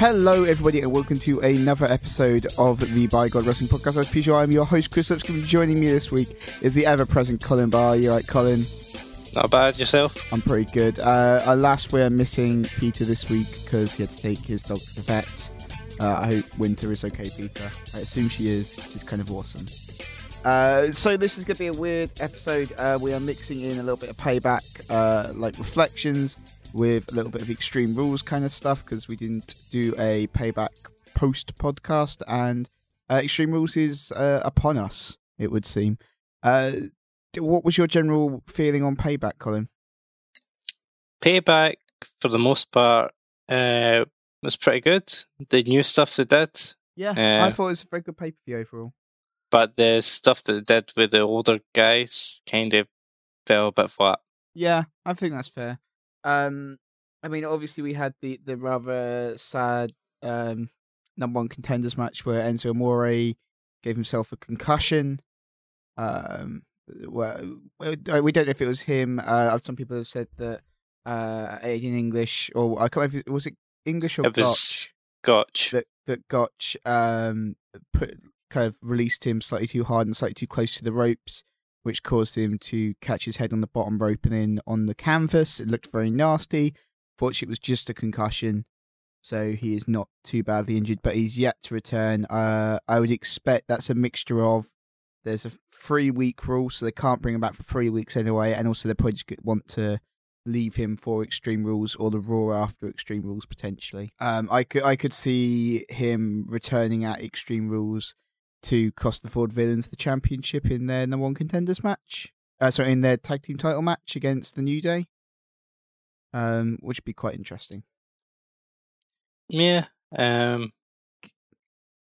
Hello, everybody, and welcome to another episode of the By Gawd Wrestling Podcast. As usual, I'm your host, Kris Lipscomb. Joining me this week is the ever present Colin Barr. You right, Colin? Not bad yourself. I'm pretty good. Uh, alas, we're missing Peter this week because he had to take his dog to the vets. Uh, I hope Winter is okay, Peter. I assume she is, which is kind of awesome. Uh, so this is going to be a weird episode. Uh, we are mixing in a little bit of payback, uh, like reflections, with a little bit of extreme rules kind of stuff because we didn't do a payback post podcast, and uh, extreme rules is uh, upon us. It would seem. Uh, what was your general feeling on payback, Colin? Payback, for the most part, uh, was pretty good. The new stuff they did, Yeah, Uh, I thought it was a very good pay per view overall. but the stuff that they did with the older guys kind of fell a bit flat. Yeah, I think that's fair. Um, I mean, obviously we had the the rather sad um number one contenders match where Enzo Amore gave himself a concussion. Um, well, we don't know if it was him. Uh, some people have said that uh, in English or I can't remember if it was it English or It was Gotch. that that Gotch um put kind of released him slightly too hard and slightly too close to the ropes, which caused him to catch his head on the bottom rope and then on the canvas. It looked very nasty. Fortunately, it was just a concussion, so he is not too badly injured, but he's yet to return. Uh, I would expect that's a mixture of there's a three week rule, so they can't bring him back for three weeks anyway, and also they probably just want to leave him for Extreme Rules or the Raw after Extreme Rules potentially. Um, I could I could see him returning at Extreme Rules to cost the Vaudevillains the championship in their number one contenders match. Uh, sorry, in their tag team title match against the New Day. Um, which would be quite interesting. Yeah. Um,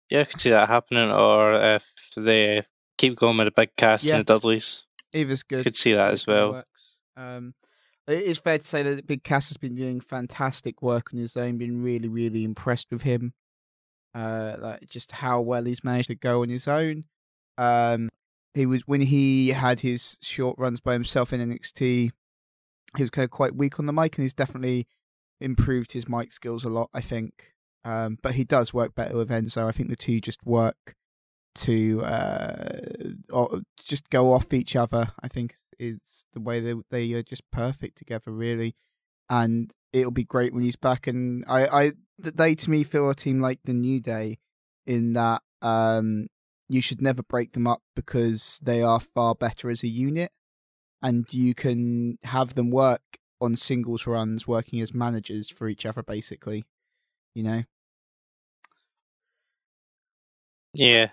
yeah, I could see that happening. Or if they keep going with the Big Cass Yeah. and the Dudleys, Either's good. could see that as well. Um, it is fair to say that the Big Cass has been doing fantastic work on his own. Been really, really impressed with him. Uh, like just how well he's managed to go on his own. Um, he was when he had his short runs by himself in NXT. He was kind of quite weak on the mic, and he's definitely improved his mic skills a lot. I think, um, but he does work better with Enzo. I think the two just work to uh, or just go off each other. I think is the way they they are just perfect together, really. And it'll be great when he's back. And I, I they to me feel a team like the New Day, in that um, you should never break them up because they are far better as a unit, and you can have them work on singles runs, working as managers for each other, basically. You know. Yeah.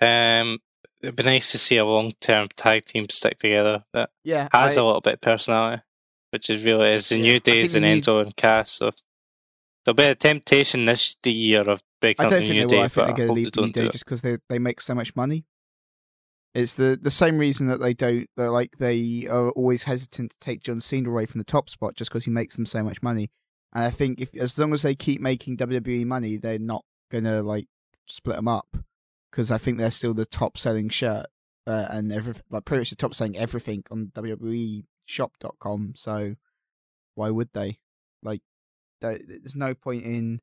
Um, it'd be nice to see a long term tag team stick together that Yeah. has a little bit of personality, which is really is the Yeah, new days the in Enzo and Cass. So there'll be a temptation this the year of breaking I don't think new they will. day, I think they're going to leave New do Day just because they they make so much money. It's the the same reason that they don't. They're like they are always hesitant to take John Cena away from the top spot just because he makes them so much money. And I think if as long as they keep making WWE money, they're not gonna like split them up because I think they're still the top selling shirt uh, and every like pretty much the top selling everything on WWE Shop.com. So why would they? Like, there's no point in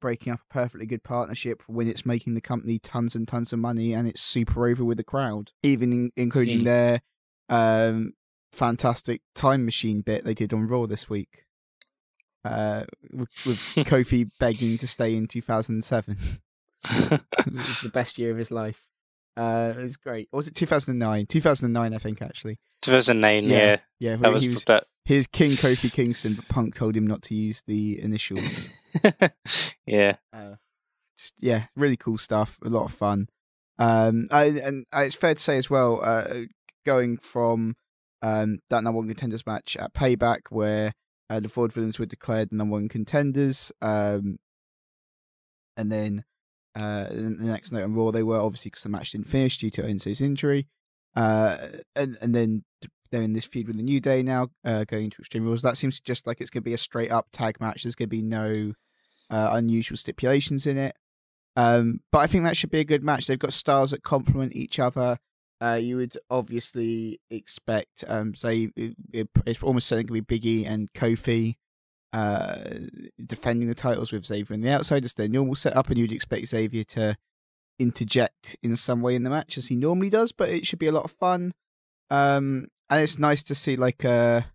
breaking up a perfectly good partnership when it's making the company tons and tons of money and it's super over with the crowd, even in, including Mm. their um, fantastic time machine bit they did on Raw this week. Uh, with, with Kofi begging to stay in 2007. it was the best year of his life. Uh, it was great. Or was it 2009? 2009, I think, actually. 2009, Yeah, yeah, Yeah, that was, he was bit. his King Kofi Kingston, but Punk told him not to use the initials. yeah, Uh, just yeah, really cool stuff. A lot of fun. Um, I, and uh, it's fair to say as well, uh, going from um that number one contenders match at Payback, where uh, the Vaudevillains were declared the number one contenders, um, and then uh, the next night on Raw they were obviously because the match didn't finish due to Enzo's injury, uh, and and then they're in this feud with the New Day now, uh, going to Extreme Rules. That seems just like it's going to be a straight up tag match. There's going to be no uh, unusual stipulations in it. Um, but I think that should be a good match. They've got stars that complement each other. Uh, you would obviously expect, um, say, it, it- it's almost certainly going to be Biggie and Kofi. Uh, defending the titles with Xavier on the outside as their normal setup, and you'd expect Xavier to interject in some way in the match as he normally does. But it should be a lot of fun, um, and it's nice to see like a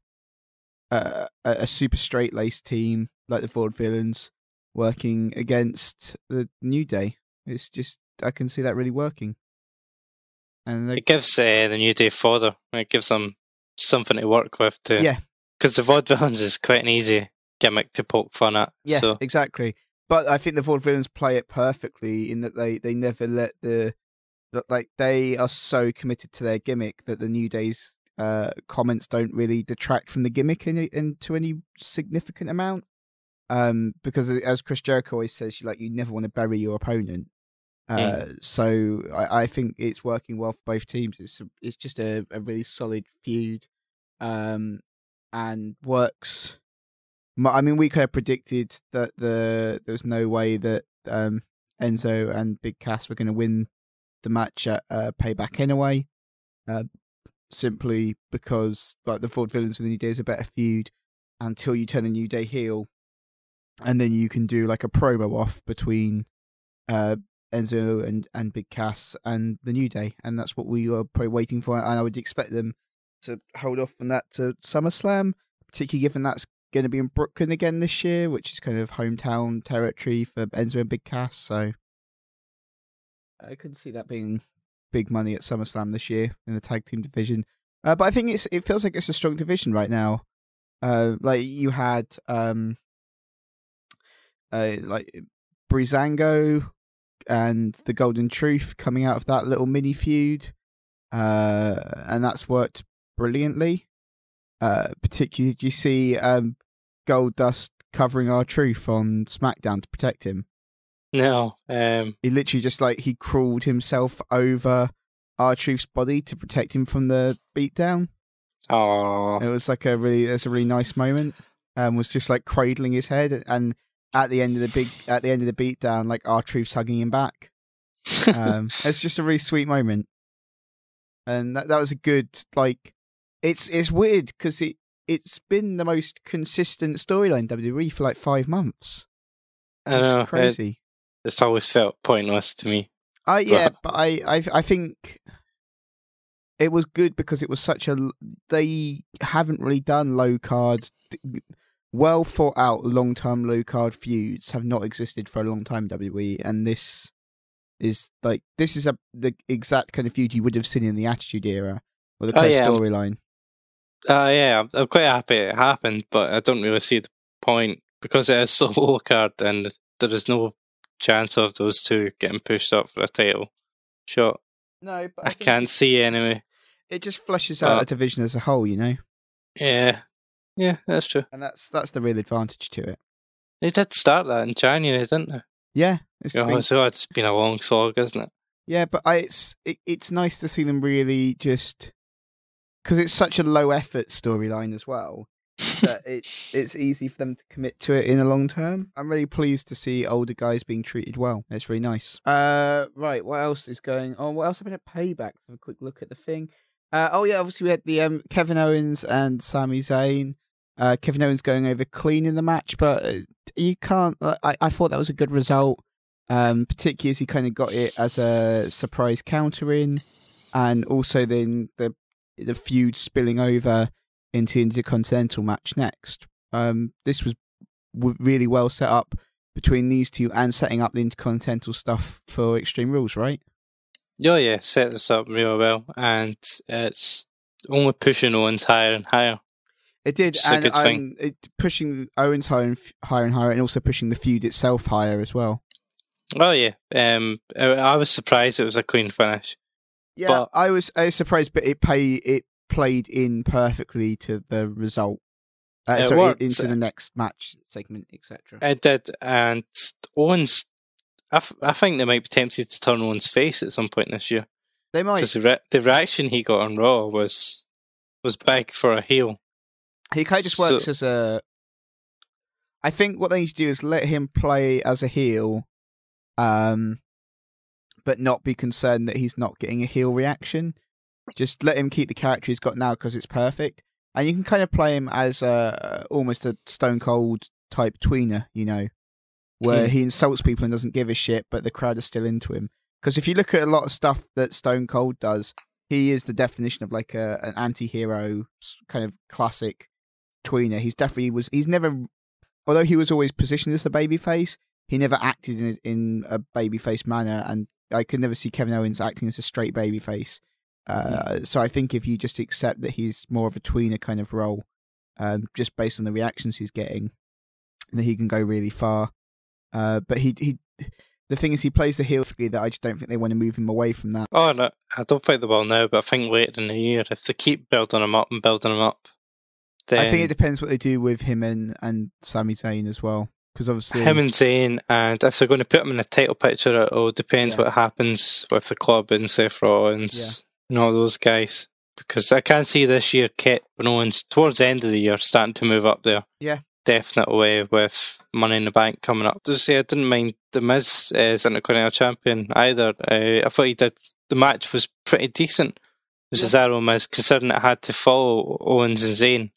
a, a super straight laced team like the Vaudevillains working against the New Day. It's just I can see that really working. And It gives uh, the New Day fodder. It gives them something to work with too. yeah, Because the Vaudevillains is quite an easy gimmick to poke fun at. Yeah, So exactly. But I think the Vaudevillains play it perfectly in that they, they never let the that like they are so committed to their gimmick that the New Day's uh, comments don't really detract from the gimmick in, in to any significant amount. Um, because as Chris Jericho always says, you like you never want to bury your opponent. Uh, so I, I think it's working well for both teams. It's it's just a, a really solid feud, um, and works I mean, we could have predicted that the there was no way that um, Enzo and Big Cass were going to win the match at uh, Payback anyway, uh, simply because like the Vaudevillains with the New Day is a better feud until you turn the New Day heel, and then you can do like a promo off between uh, Enzo and and Big Cass and the New Day, and that's what we were probably waiting for. And I would expect them to hold off on that to SummerSlam, particularly given that's going to be in Brooklyn again this year, which is kind of hometown territory for Enzo and Big Cass. So I couldn't see that being big money at SummerSlam this year in the tag team division. Uh, but I think it's it feels like it's a strong division right now. Uh, like you had um, uh, like Breezango and the Golden Truth coming out of that little mini feud, uh, and that's worked brilliantly. Uh, particularly, did you see um, Goldust covering R-Truth on SmackDown to protect him? no, um, He literally just like he crawled himself over R-Truth's body to protect him from the beatdown. oh, It was like a really, it's a really nice moment. Um, was just like cradling his head, and at the end of the big, at the end of the beatdown, like R-Truth's hugging him back. Um, it's just a really sweet moment, and that that was a good like. It's it's weird because it it's been the most consistent storyline WWE for like five months. I It's know. It, crazy. it's always felt pointless to me. I yeah, But- but I, I I think it was good because it was such a they haven't really done low card well thought out long term low card feuds have not existed for a long time WWE and this is like this is a the exact kind of feud you would have seen in the Attitude Era with a Oh, clear yeah. storyline. Uh, yeah, I'm, I'm quite happy it happened, but I don't really see the point because it is so low card and there is no chance of those two getting pushed up for a title shot. No, but I, can't see anyway. It just flushes out a division as a whole, you know, Yeah, yeah, that's true. and that's that's the real advantage to it. They did start that in January, didn't they? Yeah, it's Oh, been- so it's been a long slog, isn't it? Yeah, but I, it's it, it's nice to see them really just because it's such a low effort storyline as well that it it's easy for them to commit to it in the long term. I'm really pleased to see older guys being treated well. It's really nice. Uh, right. What else is going on? What else happened at Payback? Let's have a quick look at the thing. Uh, oh yeah, obviously we had the um Kevin Owens and Sami Zayn. Uh, Kevin Owens going over clean in the match, but uh, you can't. I I thought that was a good result um, particularly as he kind of got it as a surprise counter in, and also then the the feud spilling over into the Intercontinental match next. Um, this was w- really well set up between these two and setting up the Intercontinental stuff for Extreme Rules, right? Oh yeah, set this up real well, and it's only pushing Owens higher and higher. It did, and good um, thing. it pushing Owens higher and, f- higher and higher, and also pushing the feud itself higher as well. Oh yeah, um, I, I was surprised it was a clean finish. Yeah, But- I was I was surprised, but it pay it played in perfectly to the result. Uh, worked. into the next match segment, etc. It did, and Owens. I, f- I think they might be tempted to turn Owens' face at some point this year They might. because the, re- the reaction he got on Raw was was big for a heel. He kind of just So- works as a. I think what they need to do is let him play as a heel, um, but not be concerned that he's not getting a heel reaction. Just let him keep the character he's got now because it's perfect. and you can kind of play him as a almost a Stone Cold type tweener, you know, where Mhm. he insults people and doesn't give a shit, but the crowd are still into him. Because if you look at a lot of stuff that Stone Cold does, he is the definition of like a an anti-hero kind of classic tweener. He's definitely was. He's never, although he was always positioned as a babyface, he never acted in in a babyface manner, and I could never see Kevin Owens acting as a straight babyface. Uh, so I think if you just accept that he's more of a tweener kind of role, um, just based on the reactions he's getting, that he can go really far. Uh, but he he, the thing is, he plays the heel that I just don't think they want to move him away from that. Oh no, I don't think they will now, but I think later in the year, if they keep building him up and building him up, then I think it depends what they do with him and and Sami Zayn as well, because obviously him and Zayn, and if they're going to put him in a title picture, it all depends Yeah. what happens with the club and Seth Rollins and all those guys. Because I can see this year Kit Owens towards the end of the year starting to move up there. Yeah. Definitely with Money in the Bank coming up. To say I didn't mind the Miz as Intercontinental Champion either. Uh, I thought he did. The match was pretty decent. It was Yeah. Cesaro Miz, considering it had to follow Owens and Zayn.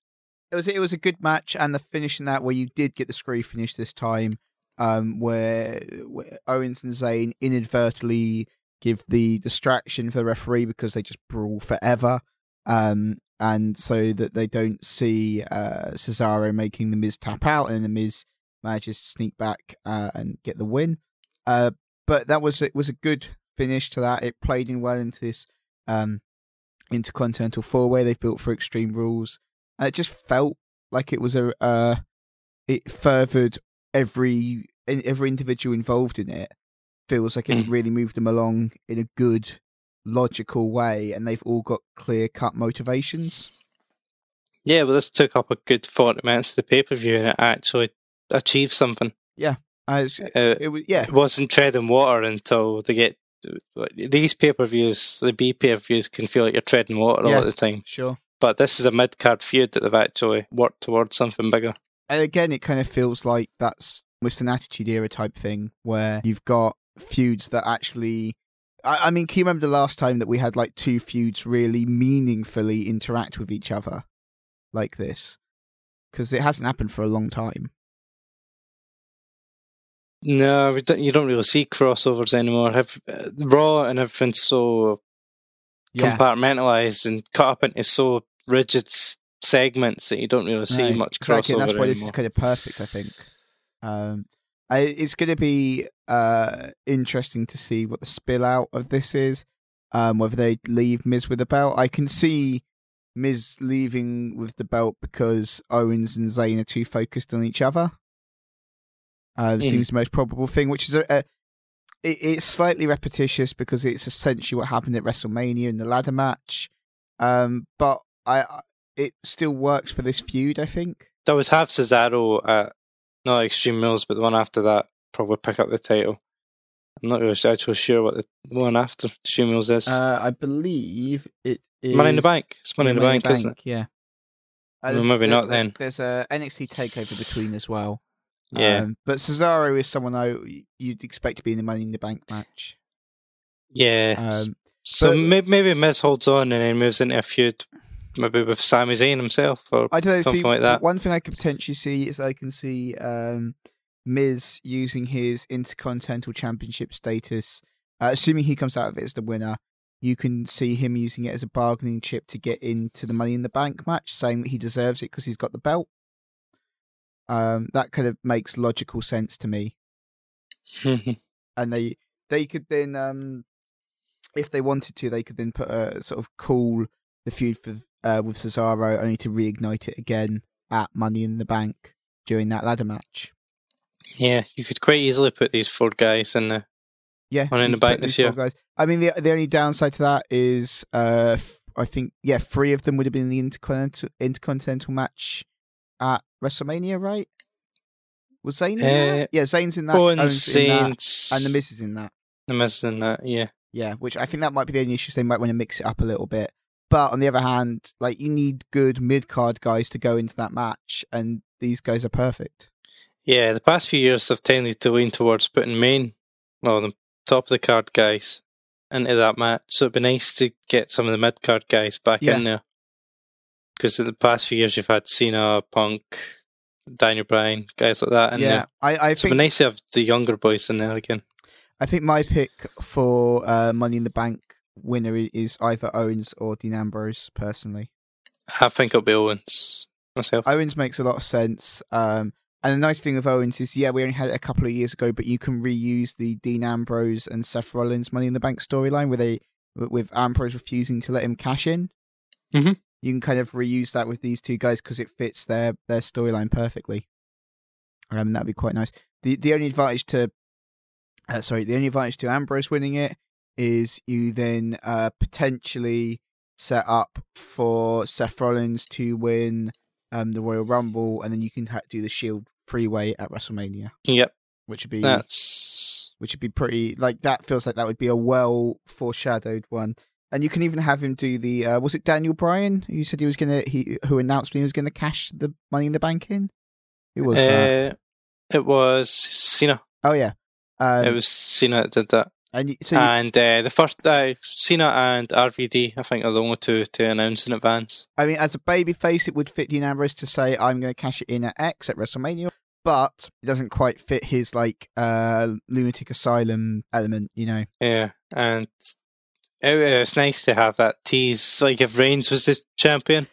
It was it was a good match, and the finish in that where you did get the screw finish this time, um, where, where Owens and Zayn inadvertently give the distraction for the referee because they just brawl forever, um, and so that they don't see uh, Cesaro making the Miz tap out, and the Miz manages to sneak back uh, and get the win. Uh, but that was it was a good finish to that. It played in well into this um, intercontinental four way they've built for Extreme Rules and it just felt like it was a uh, it furthered every every individual involved in it feels like it Mm. really moved them along in a good logical way and they've all got clear cut motivations Yeah, well, this took up a good 40 minutes of the pay per view and it actually achieved something. uh, it's- Uh, it was yeah it wasn't treading water until they get. These pay per views, the B pay per views, can feel like you're treading water Yeah. all the time. sure But this is a mid card feud that they've actually worked towards something bigger. and again it kind of feels like that's almost an attitude era type thing where you've got feuds that actually I, I mean can you remember the last time that we had like two feuds really meaningfully interact with each other like this because it hasn't happened for a long time No, we don't, you don't really see crossovers anymore. Have uh, Raw and everything's so yeah compartmentalized and cut up into so rigid segments that you don't really see much exactly crossover and that's why this is kind of perfect i think. Um I, it's going to be uh interesting to see what the spill out of this is um whether they leave miz with the belt. I can see miz leaving with the belt because owens and zayn are too focused on each other. Uh, Mm. seems the most probable thing which is a, a it, it's slightly repetitious because it's essentially what happened at wrestlemania in the ladder match. Um but i I- it still works for this feud i think I would have Cesaro at not Extreme Rules, but the one after that probably pick up the title. I'm not really actually sure what the one after Extreme Rules is. Uh, I believe it is Money in the Bank. It's Money in the Bank, isn't it? Yeah. Well, maybe not then. There's a NXT takeover between as well. Yeah, Um, but Cesaro is someone I you'd expect to be in the Money in the Bank match. yeah. Um, so but- maybe, maybe Miz holds on and then moves into a feud, maybe with Sami Zayn himself, or I don't know. Something See, like that. one thing I could potentially see is I can see um, Miz using his Intercontinental Championship status, uh, assuming he comes out of it as the winner. You can see him using it as a bargaining chip to get into the Money in the Bank match, saying that he deserves it because he's got the belt. Um, that kind of makes logical sense to me. and they they could then um if they wanted to they could then put a sort of cool the feud for uh, with Cesaro only to reignite it again at Money in the Bank during that ladder match. yeah. You could quite easily put these four guys in the Yeah, Money in the Bank this year. Guys. I mean, the the only downside to that is uh f- I think yeah three of them would have been in the intercontinental intercontinental match at WrestleMania, right? Was Zayn in Uh, that? Yeah, Zayn's in that. Owens, Owens in that, and the Miz is in that. the Miz in that. Yeah, Yeah, which I think that might be the only issue. They might want to mix it up a little bit. But on the other hand, like you need good mid card guys to go into that match, and these guys are perfect. yeah. The past few years have tended to lean towards putting main, well, the top of the card guys into that match. So it'd be nice to get some of the mid card guys back Yeah. in there. because in the past few years you've had Cena, Punk, Daniel Bryan, guys like that. And yeah, I, I so it'd be nice to have the younger boys in there again. I think my pick for uh, Money in the Bank winner is either Owens or Dean Ambrose. Personally, I think it'll be Owens myself. Owens makes a lot of sense. Um, and the nice thing with Owens is, yeah, we only had it a couple of years ago, but you can reuse the Dean Ambrose and Seth Rollins Money in the Bank storyline where they, with Ambrose refusing to let him cash in. Mhm. You can kind of reuse that with these two guys because it fits their their storyline perfectly. Um, that'd be quite nice. the The only advantage to, uh, sorry, the only advantage to Ambrose winning it is you then uh, potentially set up for Seth Rollins to win um, the Royal Rumble, and then you can ha- do the Shield freeway at WrestleMania, Yep, which would be that's which would be pretty like that. Feels like that would be a well foreshadowed one. And you can even have him do the uh, was it Daniel Bryan who said he was gonna he who announced when he was gonna cash the Money in the Bank in? Who was that? uh, it was Cena. Oh yeah, um, it was Cena that did that, and you, so you, and uh, the first uh, Cena and RVD. I think are the only two to announce in advance. I mean, as a baby face, it would fit Dean Ambrose to say, "I'm going to cash it in at X at WrestleMania," but it doesn't quite fit his like uh lunatic asylum element, you know. Yeah, and it, it's nice to have that tease. Like if Reigns was the champion,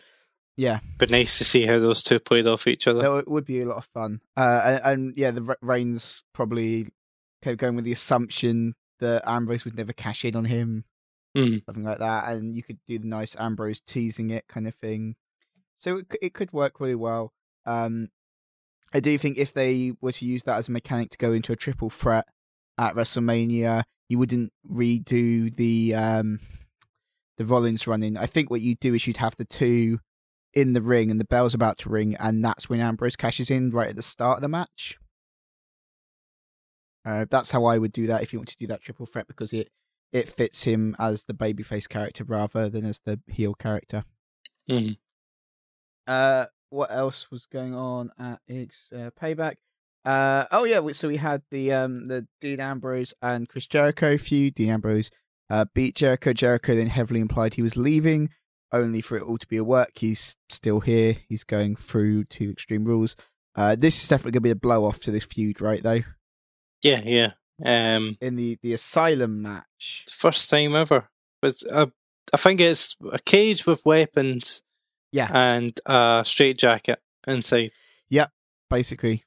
Yeah, but nice to see how those two played off each other. that would- would be a lot of fun. Uh, and, and yeah, the Re- Reigns probably of going with the assumption that Ambrose would never cash in on him, Mm. something like that, and you could do the nice Ambrose teasing it kind of thing. So it it could work really well. Um, I do think if they were to use that as a mechanic to go into a triple threat at WrestleMania, you wouldn't redo the um the Rollins running. I think what you'd do is you'd have the two in the ring and the bell's about to ring, and that's when Ambrose cashes in right at the start of the match. Uh, that's how I would do that if you want to do that triple threat because it it fits him as the babyface character rather than as the heel character. Mm. Uh, what else was going on at X uh, Payback? Uh, oh yeah, so we had the um the Dean Ambrose and Chris Jericho feud. Dean Ambrose uh, beat Jericho. Jericho then heavily implied he was leaving, only for it all to be a work. He's still here. He's going through to Extreme Rules. Uh, this is definitely gonna be a blow off to this feud, right? Though Yeah, yeah. Um, in the the Asylum match. first time ever. But uh, I think it's a cage with weapons Yeah, and a straight jacket inside. Yep, basically.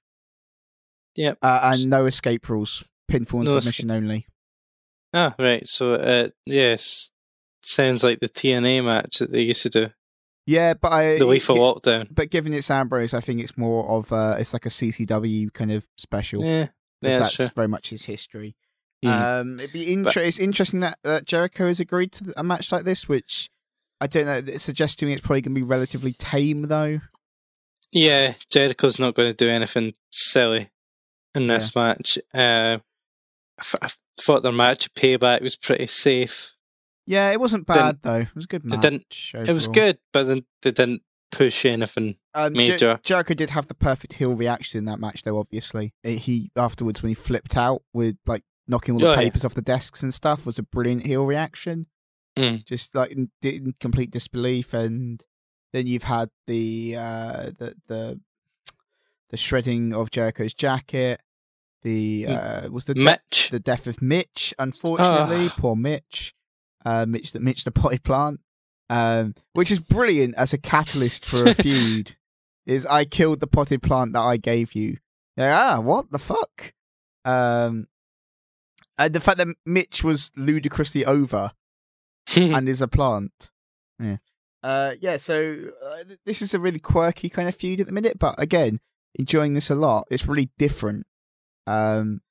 Yep. Uh, and no escape rules. Pinfall and No submission only. Ah, right. So, uh, yes, sounds like the TNA match that they used to do. Yeah, but I The of Lockdown. but given it's Ambrose, I think it's more of uh it's like a CZW kind of special. Yeah, yeah, that's true. very much his history. Mm. Um, it'd be inter- it's interesting that, that Jericho has agreed to a match like this, which I don't know. It suggests to me it's probably going to be relatively tame, though. Yeah, Jericho's not going to do anything silly in this match. Uh, I, f- I thought their match at Payback was pretty safe. Yeah, it wasn't Didn't- bad though. It was a good match. didn't- It was good, but then they didn't push anything. Um, Jer- major. Jericho did have the perfect heel reaction in that match, though. Obviously, he afterwards when he flipped out with like knocking all the Oh, yeah. papers off the desks and stuff was a brilliant heel reaction. Mm. Just like in, in complete disbelief, and then you've had the uh, the the the shredding of Jericho's jacket. The Mm. uh, was the de- Mitch. the death of Mitch. Unfortunately, Ah. poor Mitch. Uh, Mitch the Mitch the potted plant, um, which is brilliant as a catalyst for a feud. is I killed the potted plant that I gave you. They're like, ah, what the fuck? Um, and the fact that Mitch was ludicrously over and is a plant. Yeah. Uh, yeah. So uh, th- this is a really quirky kind of feud at the minute, but again, enjoying this a lot. It's really different. Um,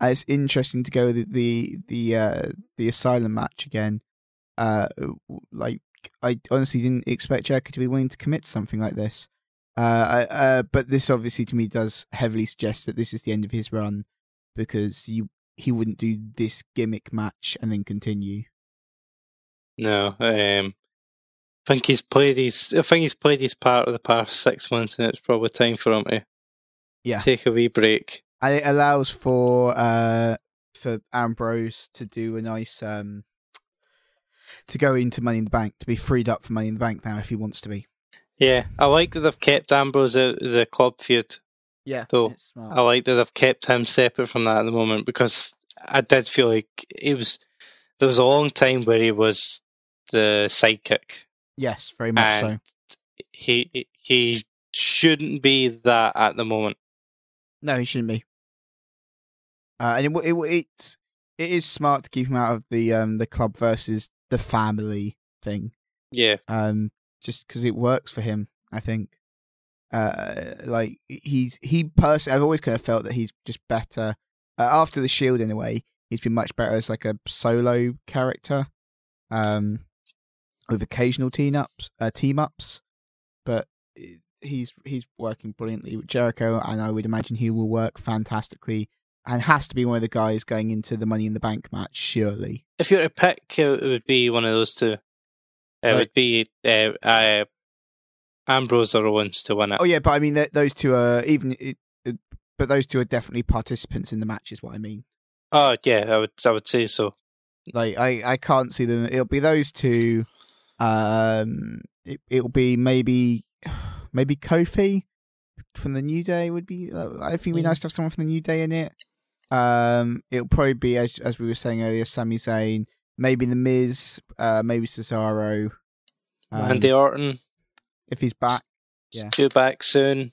it's interesting to go the the the uh, the asylum match again. Uh, like I honestly didn't expect Jericho to be willing to commit to something like this. Uh, uh, but this obviously to me does heavily suggest that this is the end of his run because you he wouldn't do this gimmick match and then continue. no, um, I think he's played his. I think he's played his part of the past six months, and it's probably time for him to Yeah. take a wee break. and it allows for uh for Ambrose to do a nice um to go into Money in the Bank to be freed up for Money in the Bank now if he wants to be. Yeah, I like that they've kept Ambrose out of the club feud. Yeah, Though. I like that they've kept him separate from that at the moment because I did feel like it was there was a long time where he was the sidekick. yes, very much so. he he shouldn't be that at the moment. No, he shouldn't be. Uh, and it, w- it it's it is smart to keep him out of the um the club versus the family thing. Yeah, Um, just because it works for him, I think. Uh, like he's he personally, I've always kind of felt that he's just better uh, after the Shield. In a way, he's been much better as like a solo character. Um, with occasional team ups, uh, team ups, but he's he's working brilliantly with Jericho, and I would imagine he will work fantastically, and has to be one of the guys going into the Money in the Bank match, surely. if you were to pick, it would be one of those two. It Right. would be uh, uh, Ambrose or Owens to win it. Oh yeah, but I mean th- those two are even, it, it, but those two are definitely participants in the match, is what I mean. Oh yeah, I would I would say so. Like I, I can't see them. It'll be those two. Um, it, it'll be maybe, maybe Kofi from the New Day would be. uh, I think it'd be Mm. nice to have someone from the New Day in it. Um, it'll probably be as as we were saying earlier, Sami Zayn, maybe the Miz, uh, maybe Cesaro. Um, Randy Orton if he's back. yeah. due back soon.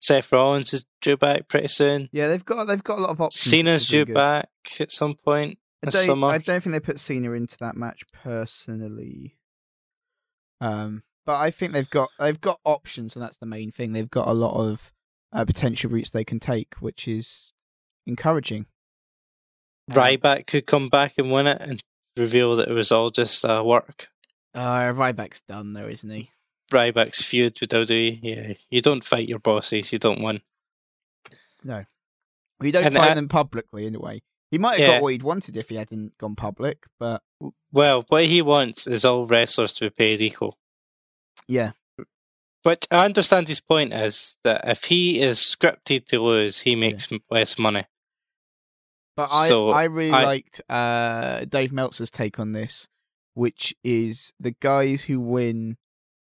Seth Rollins is due back pretty soon. Yeah, they've got they've got a lot of options. Cena's due good. back at some point I don't, summer. I don't think they put Cena into that match personally. Um, but I think they've got they've got options, and that's the main thing. They've got a lot of uh, potential routes they can take, which is encouraging. Ryback could come back and win it and reveal that it was all just uh, work. Uh, Ryback's done though, isn't he? Ryback's feud with WWE. Yeah, you don't fight your bosses, you don't win. No, we don't And fight I- them publicly anyway. He might have Yeah. got what he'd wanted if he hadn't gone public, but Well, what he wants is all wrestlers to be paid equal. yeah, Which I understand his point is that if he is scripted to lose, he makes m less money. But I, So, I really I- liked uh, Dave Meltzer's take on this, which is the guys who win,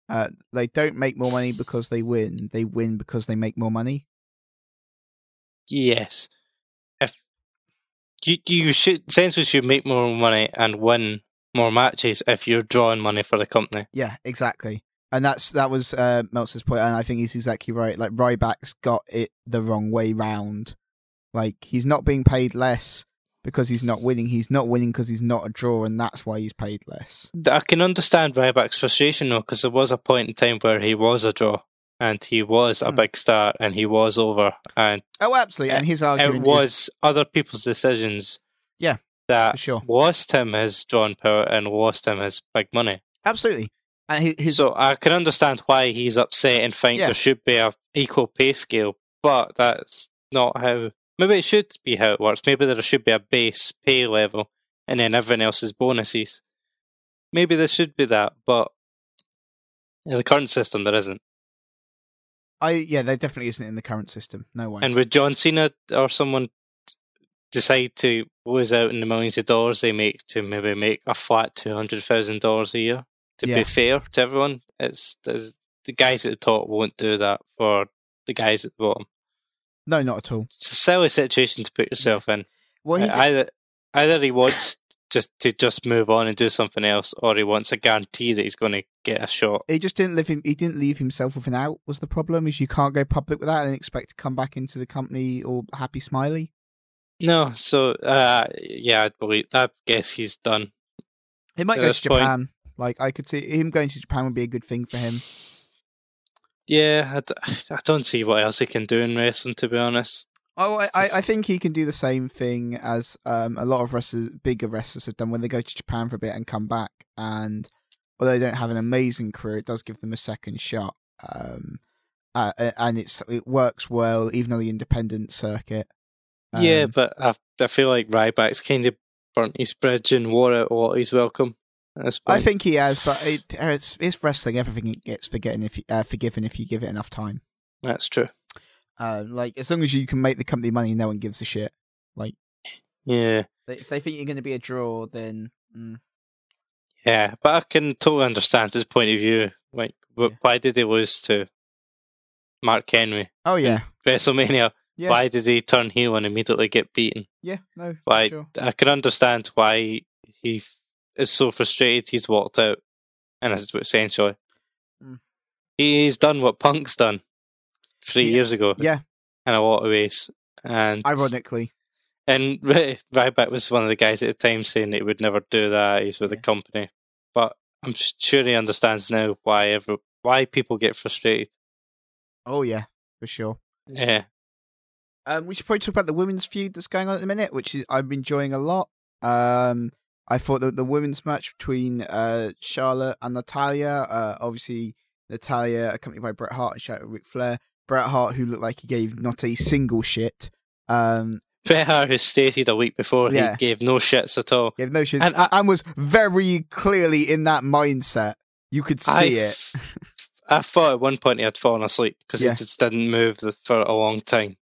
uh, they don't make more money because they win. They win because they make more money. Yes. If you you should essentially should make more money and win more matches if you're drawing money for the company. Yeah, exactly. And that's that was uh, Meltzer's point, and I think he's exactly right. Like Ryback's got it the wrong way round. Like he's not being paid less because he's not winning. He's not winning because he's not a draw, and that's why he's paid less. I can understand Ryback's frustration though, because there was a point in time where he was a draw and he was a Hmm. big star and he was over and Oh, absolutely. And his it argument is- was other people's decisions. Yeah, that for sure, lost him his drawn power and lost him his big money. absolutely. And his So I can understand why he's upset and think Yeah. there should be a equal pay scale, but that's not how. Maybe it should be how it works. Maybe there should be a base pay level, and then everyone else is bonuses. Maybe there should be that, but in the current system there isn't. I yeah, there definitely isn't in the current system. No way. And would John Cena or someone decide to lose out in the millions of dollars they make to maybe make a flat two hundred thousand dollars a year to Yeah. be fair to everyone? It's, it's the guys at the top won't do that for the guys at the bottom. No, not at all. It's a silly situation to put yourself in. Well, he did- either either he wants just to just move on and do something else, or he wants a guarantee that he's going to get a shot. he just didn't live him. He didn't leave himself with an out. Was the problem? Is you can't go public with that and expect to come back into the company all happy, smiley. No, so uh, yeah, I believe. I guess he's done. He might At go to this point- Japan. Like I could see him going to Japan would be a good thing for him. Yeah, I, d- I don't see what else he can do in wrestling, to be honest. Oh, I, I think he can do the same thing as um, a lot of wrestlers, bigger wrestlers have done when they go to Japan for a bit and come back. And although they don't have an amazing career, it does give them a second shot. Um, uh, and it's it works well even on the independent circuit. yeah, Um, but I, I feel like Ryback's kind of burnt his bridge and wore out all his welcome. I think he has, but it, it's it's wrestling. Everything gets forgetting if you, uh, forgiven if you give it enough time. that's true. Uh, like as long as you can make the company money, no one gives a shit. Like, yeah, If they think you're going to be a draw, then mm, yeah, but I can totally understand his point of view. Like, Yeah. why did he lose to Mark Henry? Oh yeah, WrestleMania. Yeah. Why did he turn heel and immediately get beaten? yeah, no, Why sure. I can understand why he is so frustrated he's walked out, and what essentially Mm. he's done what Punk's done three Yeah. years ago. Yeah. in a lot of ways, and Ironically, and Ry- Ryback was one of the guys at the time saying that he would never do that. He's with Yeah. the company, but I'm sure he understands now why ever why people get frustrated. oh yeah, for sure. Yeah, Um, we should probably talk about the women's feud that's going on at the minute, which is, I'm enjoying a lot. Um, I thought that the women's match between uh, Charlotte and Natalya, uh, obviously Natalya accompanied by Bret Hart and Charlotte Ric Flair. Bret Hart, who looked like he gave not a single shit, um, Bret Hart, who stated a week before Yeah. he gave no shits at all. gave no shits, And and, was very clearly in that mindset. You could see I, it. I thought at one point he had fallen asleep because Yeah. he just didn't move for a long time.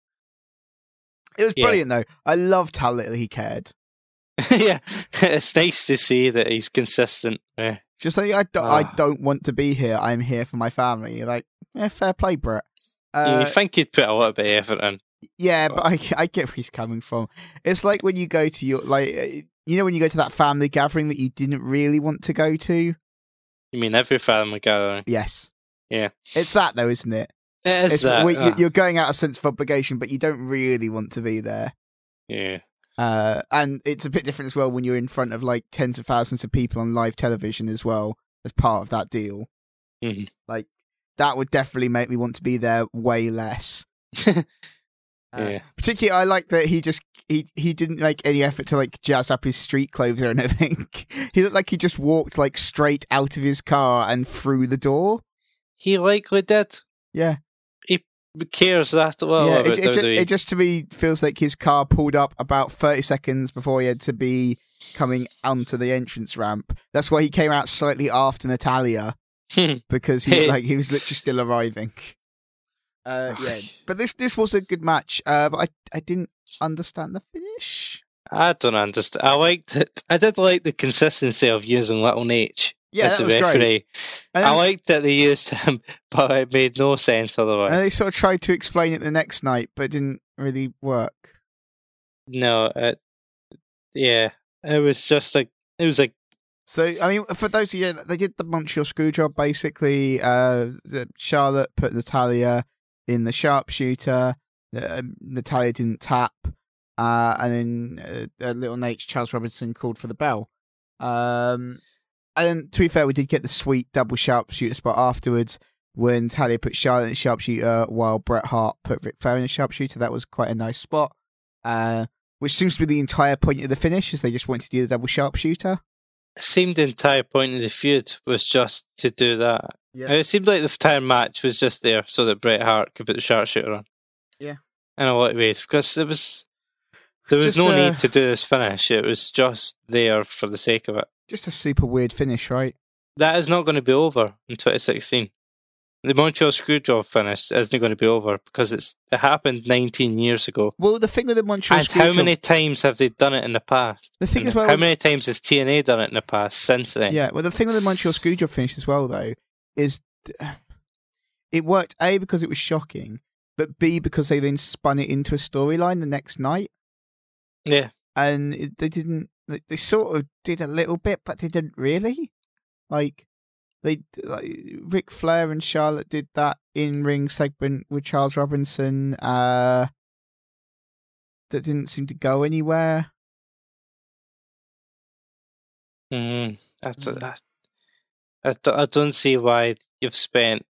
It was yeah. brilliant, though. I loved how little he cared. yeah, it's nice to see that he's consistent. Yeah. Just like I, do, I Ah. don't want to be here. I'm here for my family. You're like, yeah, fair play, Bret. you Uh, think he'd put a little bit of effort in? yeah, but I, I get where he's coming from. It's like when you go to your like, uh, you know, when you go to that family gathering that you didn't really want to go to. You mean every family gathering? Yes. Yeah. It's that though, isn't it? It is It's that. you- uh, you're going out of sense of obligation, but you don't really want to be there. yeah. Uh, and it's a bit different as well when you're in front of like tens of thousands of people on live television as well as part of that deal. Mhm. Like that would definitely make me want to be there way less. Uh, Yeah. particularly, I like that he just he he didn't make any effort to like jazz up his street clothes or anything. he looked like he just walked like straight out of his car and through the door. He likely did. Yeah, He cares that well yeah. It, it, ju- WWE. it just to me feels like his car pulled up about thirty seconds before he had to be coming onto the entrance ramp. That's why he came out slightly after Natalya because he like he was literally still arriving. Uh, yeah, but this this was a good match. Uh, but I I didn't understand the finish. I don't understand. I liked it. I did like the consistency of using Little H Yeah, as that was referee. great. And I liked that they used him, but it made no sense otherwise. And they sort of tried to explain it the next night, but it didn't really work. no, it, yeah, it was just like it was like So, I mean, for those of you, they did the Montreal screw job basically. Uh, Charlotte put Natalya in the sharpshooter. Uh, Natalya didn't tap. Uh, and then uh, uh, little Naitch, Charles Robinson, called for the bell. Um, and to be fair, we did get the sweet double sharpshooter spot afterwards when Talia put Charlotte in the sharpshooter while Bret Hart put Ric Flair in the sharpshooter. That was quite a nice spot. Uh, which seems to be the entire point of the finish, is they just wanted to do the double sharpshooter. it seemed the entire point of the feud was just to do that. Yeah. And it seemed like the entire match was just there so that Bret Hart could put the sharpshooter on. Yeah. In a lot of ways, because there was there was Just, no uh, need to do this finish. It was just there for the sake of it. Just a super weird finish, right? That is not going to be over in 2016. The Montreal Screwjob finish isn't going to be over because it's it happened 19 years ago. Well, the thing with the Montreal and how many times have they done it in the past? The thing And as well how many times has TNA done it in the past since then? Yeah, well, the thing with the Montreal Screwjob finish as well, though, is it worked A because it was shocking, but B because they then spun it into a storyline the next night, Yeah. and it, they didn't. They, they sort of did a little bit, but they didn't really. Like they, like Ric Flair and Charlotte did that in ring segment with Charles Robinson. Uh, that didn't seem to go anywhere. Mm, that's, Mm. that's, I, don't- I don't see why you've spent.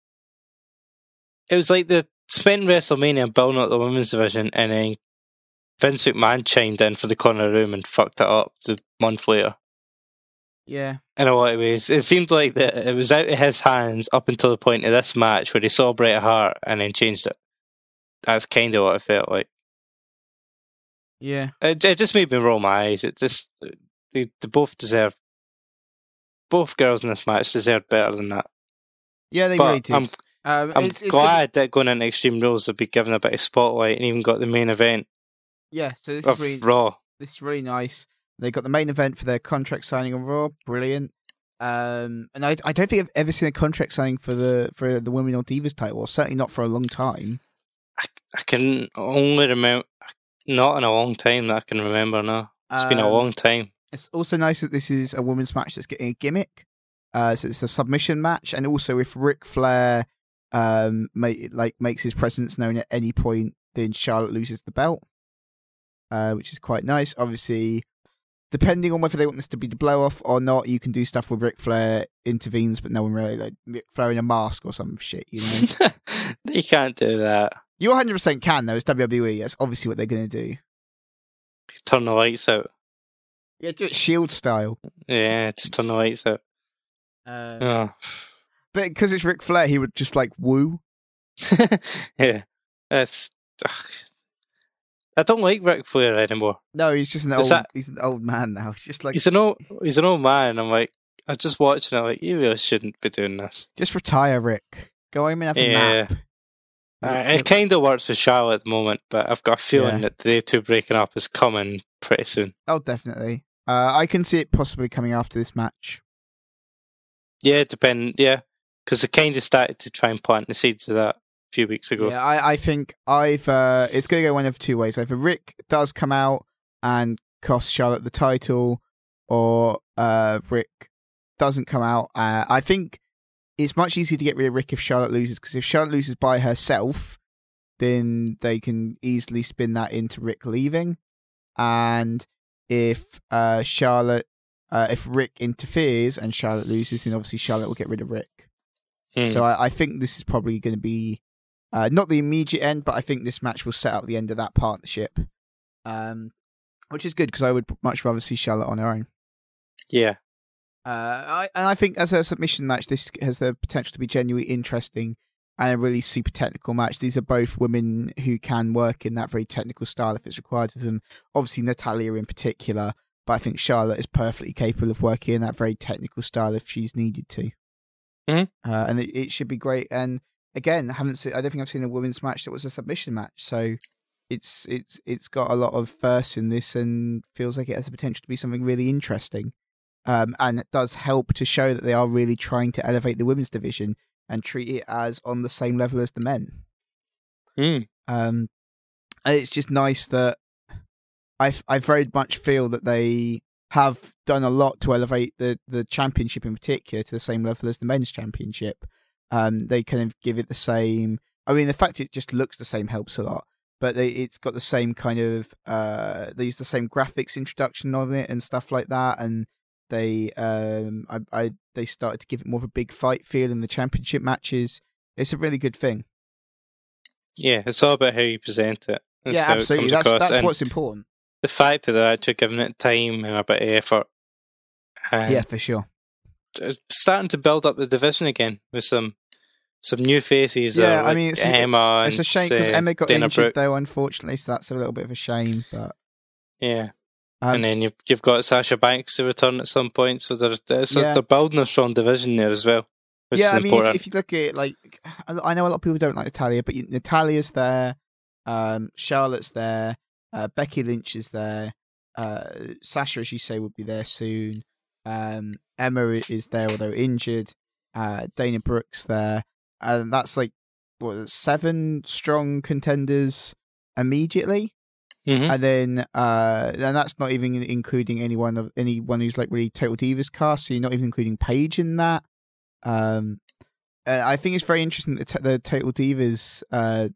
It was like the spent WrestleMania building up the women's division, and then Vince McMahon chimed in for the corner room and fucked it up the month later. Yeah, In a lot of ways, it seemed like that it was out of his hands up until the point of this match where he saw Bret Hart and then changed it. That's kind of what it felt like. yeah. It, it just made me roll my eyes. It just they, they both deserve. Both girls in this match deserved better than that. Yeah, they But really did. I'm um, I'm it's- it's good- glad that going into Extreme Rules they've been given a bit of spotlight and even got the main event Yeah, so this is really Raw. this is really nice. They got the main event for their contract signing on Raw, brilliant. Um, and I, I don't think I've ever seen a contract signing for the for the women or divas title, or certainly not for a long time. I, I can only remember, not in a long time that I can remember now. It's been a Um, long time. It's also nice that this is a women's match that's getting a gimmick. Uh, so it's a submission match, and also if Ric Flair um make, like makes his presence known at any point, then Charlotte loses the belt, uh, which is quite nice. Obviously, depending on whether they want this to be the blow off or not, you can do stuff where Ric Flair intervenes, but no one really like Ric Flair in a mask or some shit. You know, you can't do that. you 100 percent can though. It's WWE. That's obviously what they're gonna do. Turn the lights out. Yeah, do it Shield style. Yeah, just turn the lights out. Uh, Oh. But because it's Ric Flair, he would just like woo. yeah, it's. ugh. I don't like Ric Flair anymore. No, he's just an Is old. that- He's an old man now. He's just like He's an old, he's an old man. I'm like, I'm just watching it. Like, you really shouldn't be doing this. just retire, Ric. Go home and have a Yeah. nap. Uh, it kind of works for Charlotte at the moment, but I've got a feeling Yeah. that they two breaking up is coming pretty soon. Oh, definitely. Uh, I can see it possibly coming after this match. Yeah, depend. Yeah, because they kind of started to try and plant the seeds of that few weeks ago. Yeah, I, I think either it's going to go one of two ways. Either Ric does come out and cost Charlotte the title, or uh, Ric doesn't come out. Uh, I think it's much easier to get rid of Ric if Charlotte loses, because if Charlotte loses by herself, then they can easily spin that into Ric leaving. And if uh, Charlotte, uh, if Ric interferes and Charlotte loses, then obviously Charlotte will get rid of Ric. Hmm. So I, I think this is probably going to be uh, not the immediate end, but I think this match will set up the end of that partnership, um, which is good because I would much rather see Charlotte on her own. yeah, Uh, I, and I think as a submission match, this has the potential to be genuinely interesting and a really super technical match. These are both women who can work in that very technical style if it's required of them. Obviously, Natalya in particular, but I think Charlotte is perfectly capable of working in that very technical style if she's needed to. Mhm. Uh, and it, it should be great. And again, I haven't seen, I don't think I've seen a women's match that was a submission match. So it's it's it's got a lot of firsts in this and feels like it has the potential to be something really interesting. Um, and it does help to show that they are really trying to elevate the women's division and treat it as on the same level as the men. Hmm. Um, and it's just nice that I I very much feel that they have done a lot to elevate the the championship in particular to the same level as the men's championship. Um, they kind of give it the same. I mean, the fact it just looks the same helps a lot. But they, it's got the same kind of. Uh, they use the same graphics introduction on it and stuff like that, and they um I, I they started to give it more of a big fight feel in the championship matches. It's a really good thing. yeah. It's all about how you present it. yeah, absolutely. That's across. that's And what's important. the fact that they're actually giving it time and a bit of effort. Yeah, for sure. T- starting to build up the division again with some some new faces. Yeah, uh, I mean, it's- Emma. It's a shame because uh, Emma got Dana injured Brooke. though, unfortunately. So that's a little bit of a shame. But Yeah, um, and then you've you've got Sasha Banks to return at some point. So there's, there's Yeah. they're building a strong division there as well. Which yeah, is I mean, if, if you look at it, like I I know a lot of people don't like Natalya, but Natalya's there, um, Charlotte's there, uh, Becky Lynch is there, uh, Sasha, as you say, would be there soon. Um, Emma is there, although injured. Uh, Dana Brooke's there, and that's like what seven strong contenders immediately. Mhm. and then uh and that's not even including anyone of anyone who's like really total divas cast so you're not even including paige in that um i think it's very interesting that the total divas uh,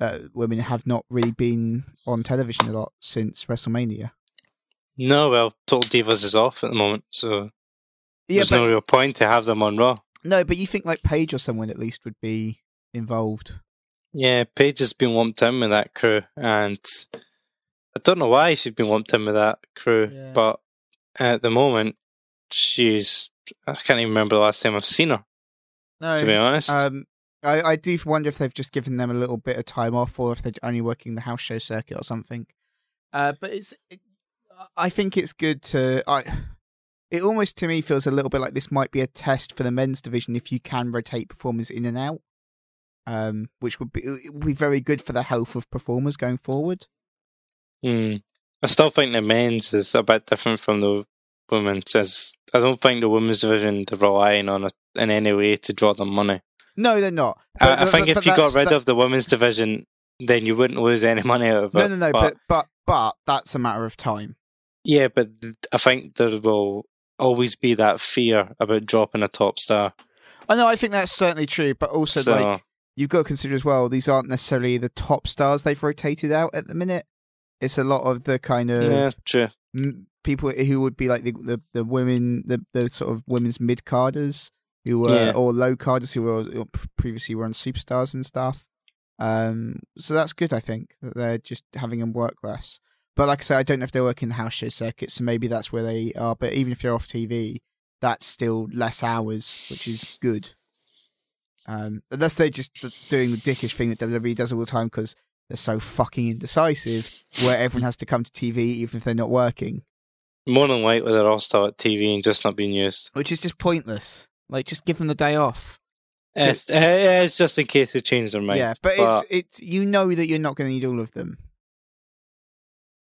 uh women have not really been on television a lot since wrestlemania No, well, Total Divas is off at the moment, so yeah there's but no real point to have them on Raw. no but you think like paige or someone at least would be involved Yeah, Paige has been lumped in with that crew, and I don't know why she's been lumped in with that crew, Yeah. but at the moment, she's. I can't even remember the last time I've seen her, no to be honest. um I, I do wonder if they've just given them a little bit of time off or if they're only working the house show circuit or something. Uh, but it's, it, I think it's good to. I, it almost to me feels a little bit like this might be a test for the men's division if you can rotate performers in and out, um, which would be it would be very good for the health of performers going forward. Hmm. I still think the men's is a bit different from the women's. Says I don't think the women's division they're relying on it in any way to draw them money. No, they're not. I, But- I think but- if but you got rid that- of the women's division, then you wouldn't lose any money out of it. no, no, no, but but but that's a matter of time. Yeah, but I think there will always be that fear about dropping a top star. I know, I think that's certainly true, but also so like you've got to consider as well, these aren't necessarily the top stars they've rotated out at the minute. It's a lot of the kind of yeah, true. m- people who would be like the the, the women, the, the sort of women's mid carders who were Yeah. or low carders who were previously were on superstars and stuff. Um, so that's good, I think, that they're just having them work less. But like I said, I don't know if they work in the house show circuit, so maybe that's where they are. But even if they're off TV, that's still less hours, which is good. Um, unless they're just doing the dickish thing that WWE does all the time because they're so fucking indecisive, where everyone has to come to TV even if they're not working, More than likely, they're all still at TV and just not being used. which is just pointless. Like, just give them the day off. It's, eh, it's just in case they change their mind. yeah, but, it's it's you know that you're not going to need all of them.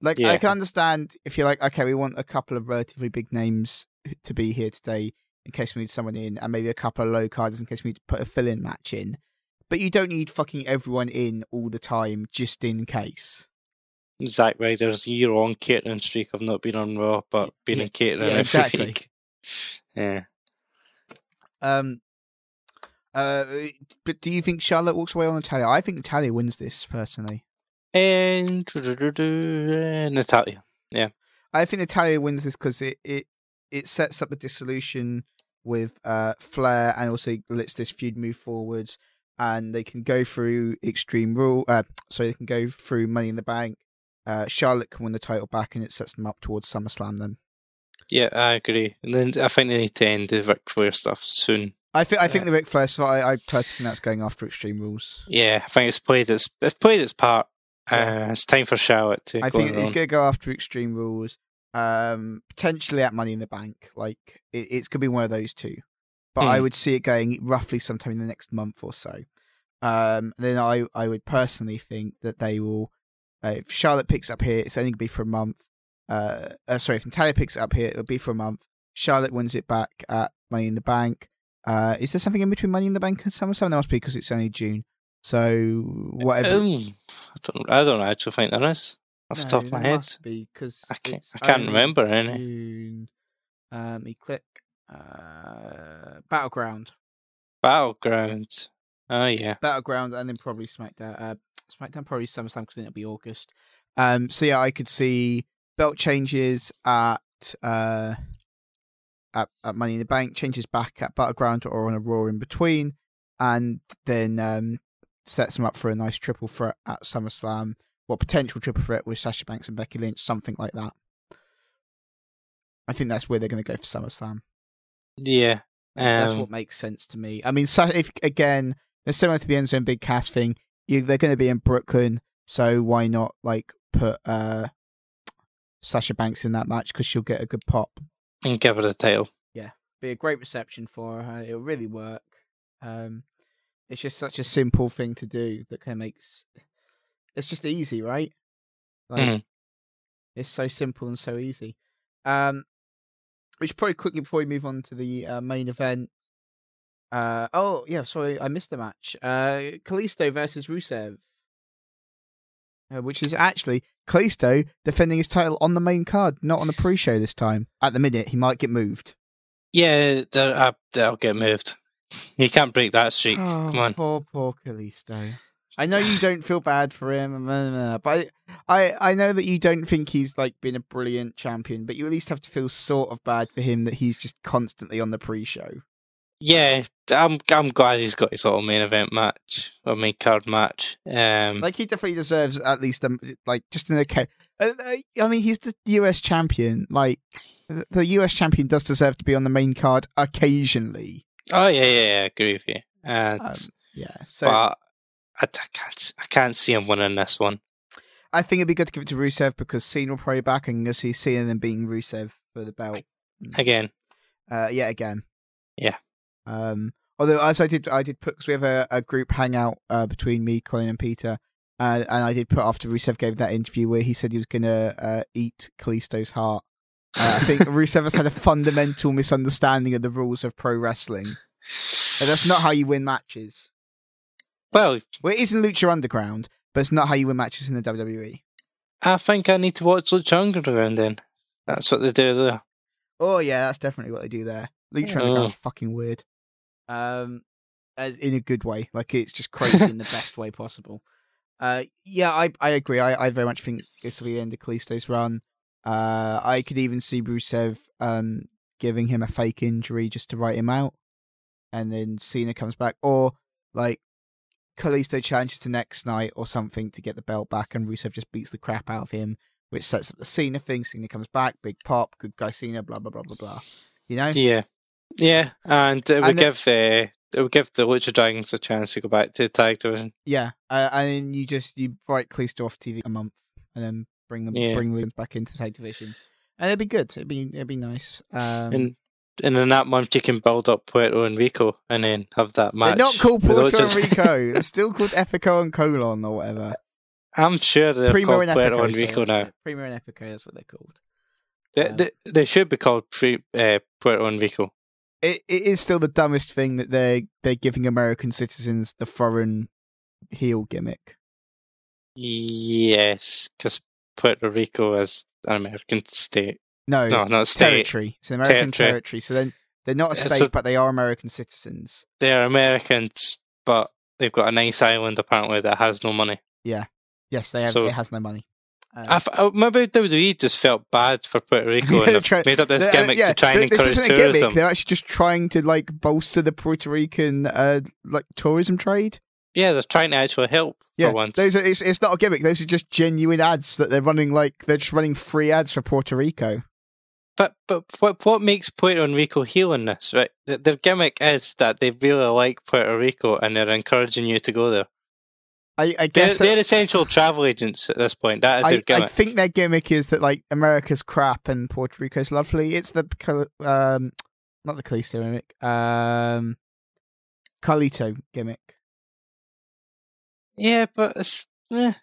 Like I can understand if you're like, okay, we want a couple of relatively big names to be here today in case we need someone in, and maybe a couple of low cards in case we need to put a fill-in match in. But you don't need fucking everyone in all the time just in case. Zack Ryder's year long catering streak of not being on Raw, but being Yeah, in catering yeah, every exactly. week. Yeah. Um. Uh, but do you think Charlotte walks away on Natalya? I think Natalya wins this personally. And Natalya. Yeah. I think Natalya wins this because it, it it sets up the dissolution with uh Flair and also lets this feud move forwards and they can go through Extreme Rule. Uh, sorry, they can go through Money in the Bank. Uh, Charlotte can win the title back and it sets them up towards SummerSlam. Then Yeah, I agree. And then I think they need to end the Ric Flair stuff soon. I think I think Yeah. the Ric Flair. So I, I personally think that's going after Extreme Rules. Yeah, I think it's played its it's played its part. Uh, it's time for Charlotte to I go think it's going to go after Extreme Rules. Um, potentially at Money in the Bank. Like it, it's going to be one of those two. But I Hmm. would see it going roughly sometime in the next month or so. Um, then I I would personally think that they will. Uh, if Charlotte picks up here, it's only going to be for a month. Uh, uh, sorry, if Natalya picks it up here, it'll be for a month. Charlotte wins it back at Money in the Bank. Uh, is there something in between Money in the Bank and SummerSlam? There must be because it's only June. So whatever. Um, I don't. I don't actually think there is off the top of my head. must be because I can't- I can't remember any. June. Um, let me click. Uh, Battleground, Battleground. Oh yeah. Battleground, and then probably SmackDown. Uh, SmackDown probably SummerSlam because then it'll be August. Um, so yeah, I could see belt changes at uh at, at Money in the Bank, changes back at Battleground or on a Raw in between, and then um sets them up for a nice triple threat at SummerSlam. Well, potential triple threat with Sasha Banks and Becky Lynch, something like that. I think that's where they're going to go for SummerSlam. Yeah. That's Um, what makes sense to me. I mean, if again, it's similar to the Enzo and Big Cass thing. You, they're going to be in Brooklyn, so why not like put uh, Sasha Banks in that match because she'll get a good pop. and give her the title. Yeah, be a great reception for her. It'll really work. Um, it's just such a simple thing to do that kind of makes. It's just easy, right? Like, Mhm. It's so simple and so easy. Um, we should probably quickly before we move on to the uh, main event. Uh, oh yeah, sorry, I missed the match. Uh, Kalisto versus Rusev, uh, which is actually Kalisto defending his title on the main card, not on the pre-show this time. At the minute, he might get moved. Yeah, they're, uh, they'll get moved. You can't break that streak. Come on. poor poor Kalisto. I know you don't feel bad for him, but I, I know that you don't think he's like been a brilliant champion, but you at least have to feel sort of bad for him that he's just constantly on the pre-show. Yeah, I'm I'm glad he's got his little main event match or main card match. Um, Like he definitely deserves at least um like just an okay. Uh, uh, I mean, he's the US champion. Like the US champion does deserve to be on the main card occasionally. Oh yeah, yeah, yeah, I agree with you. And, Um, yeah, so but I, I can't I can't see him winning this one. I think it'd be good to give it to Rusev because Cena will probably back and you'll see Cena then being Rusev for the belt. Again, Uh, yet again. Yeah. Um, although as I did, I did put because we have a, a group hangout uh, between me, Colin, and Peter, uh, and I did put after Rusev gave that interview where he said he was gonna uh, eat Kalisto's heart. Uh, I think Rusev has had a fundamental misunderstanding of the rules of pro wrestling. And that's not how you win matches. Well, Well, it is in Lucha Underground, but it's not how you win matches in the. WWE. I think I need to watch Lucha Underground then. That's what they do there. Oh yeah, that's definitely what they do there. Lucha Oh. Underground's fucking weird. Um, as in a good way, like it's just crazy in the best way possible. Uh, yeah, I I agree. I, I very much think this will be the end of Kalisto's run. Uh, I could even see Rusev um giving him a fake injury just to write him out, and then Cena comes back, or like Kalisto challenges to next night or something to get the belt back, and Rusev just beats the crap out of him, which sets up the Cena thing. Cena comes back, big pop, good guy Cena, blah blah blah blah blah. You know? Yeah, yeah, and it would And the- give uh, it would give the Lucha Dragons a chance to go back to the tag division. Yeah, uh, and then you just you write Kalisto off TV a month, and then bring them Yeah. bring Williams back into tag division, and it'd be good. It'd be it'd be nice. Um, and and in that month you can build up Puerto and Rico, and then have that they're match. not called Puerto Lucha- Rico. they're still called Epico and Colon or whatever. I'm sure they're Primo called and Puerto Epico. and Rico sorry, now. Primo and Epico. That's what they're called. They, Um, they, they should be called pre, uh, Puerto and Rico. It it is still the dumbest thing that they're they're giving American citizens the foreign heel gimmick. Yes, because Puerto Rico is an American state. No, No, not state. territory. It's an American Territory. territory. So then they're not a state, so- but they are American citizens. They're Americans, but they've got a nice island apparently that has no money. Yeah. Yes, they have. So- it has no money. Uh, I uh, maybe WWE just felt bad for Puerto Rico and try- made up this Uh, gimmick yeah, to try and this encourage isn't a tourism. gimmick. They're actually just trying to like bolster the Puerto Rican uh like tourism trade. Yeah, they're trying to actually help Yeah, for once. those are, it's it's not a gimmick. Those are just genuine ads that they're running. Like they're just running free ads for Puerto Rico. But but what what makes Puerto Rico heel in this? Right, Th- their gimmick is that they really like Puerto Rico and they're encouraging you to go there. I, I They're, guess they're essential travel agents at this point. That is I, their I think their gimmick is that like America's crap and Puerto Rico's lovely. It's the um not the Kalisto gimmick. Um Carlito gimmick. Yeah, but it's eh,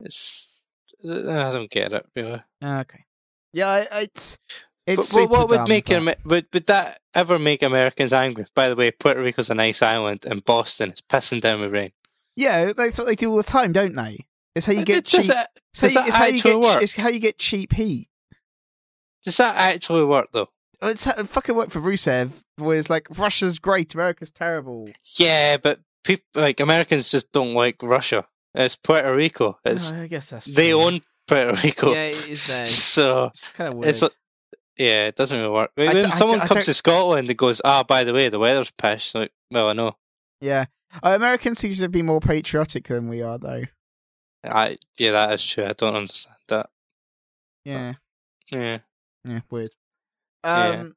it's I don't get it really. Ah, Okay. Yeah, I, it's it's but what, what would make Ama- would would that ever make Americans angry? By the way, Puerto Rico's a nice island, and Boston is pissing down with rain. Yeah, that's what they do all the time, don't they? It's how you get does cheap. that, It's how, that it's how you get. work? It's how you get cheap heat. does that actually work though? It's how, fucking work for Rusev. Where it's like Russia's great, America's terrible. Yeah, but people like Americans just don't like Russia. It's Puerto Rico. It's Oh, I guess that's they own Puerto Rico. Yeah, it is there. So it's kind of weird. it's yeah, it doesn't really work. When I d- I someone d- comes to Scotland and goes, "Ah, by the way, the weather's pish," like, well, I know. yeah, uh, Americans seem to be more patriotic than we are, though. I yeah, that is true. I don't understand that. Yeah, Yeah, yeah, weird. Yeah. Um,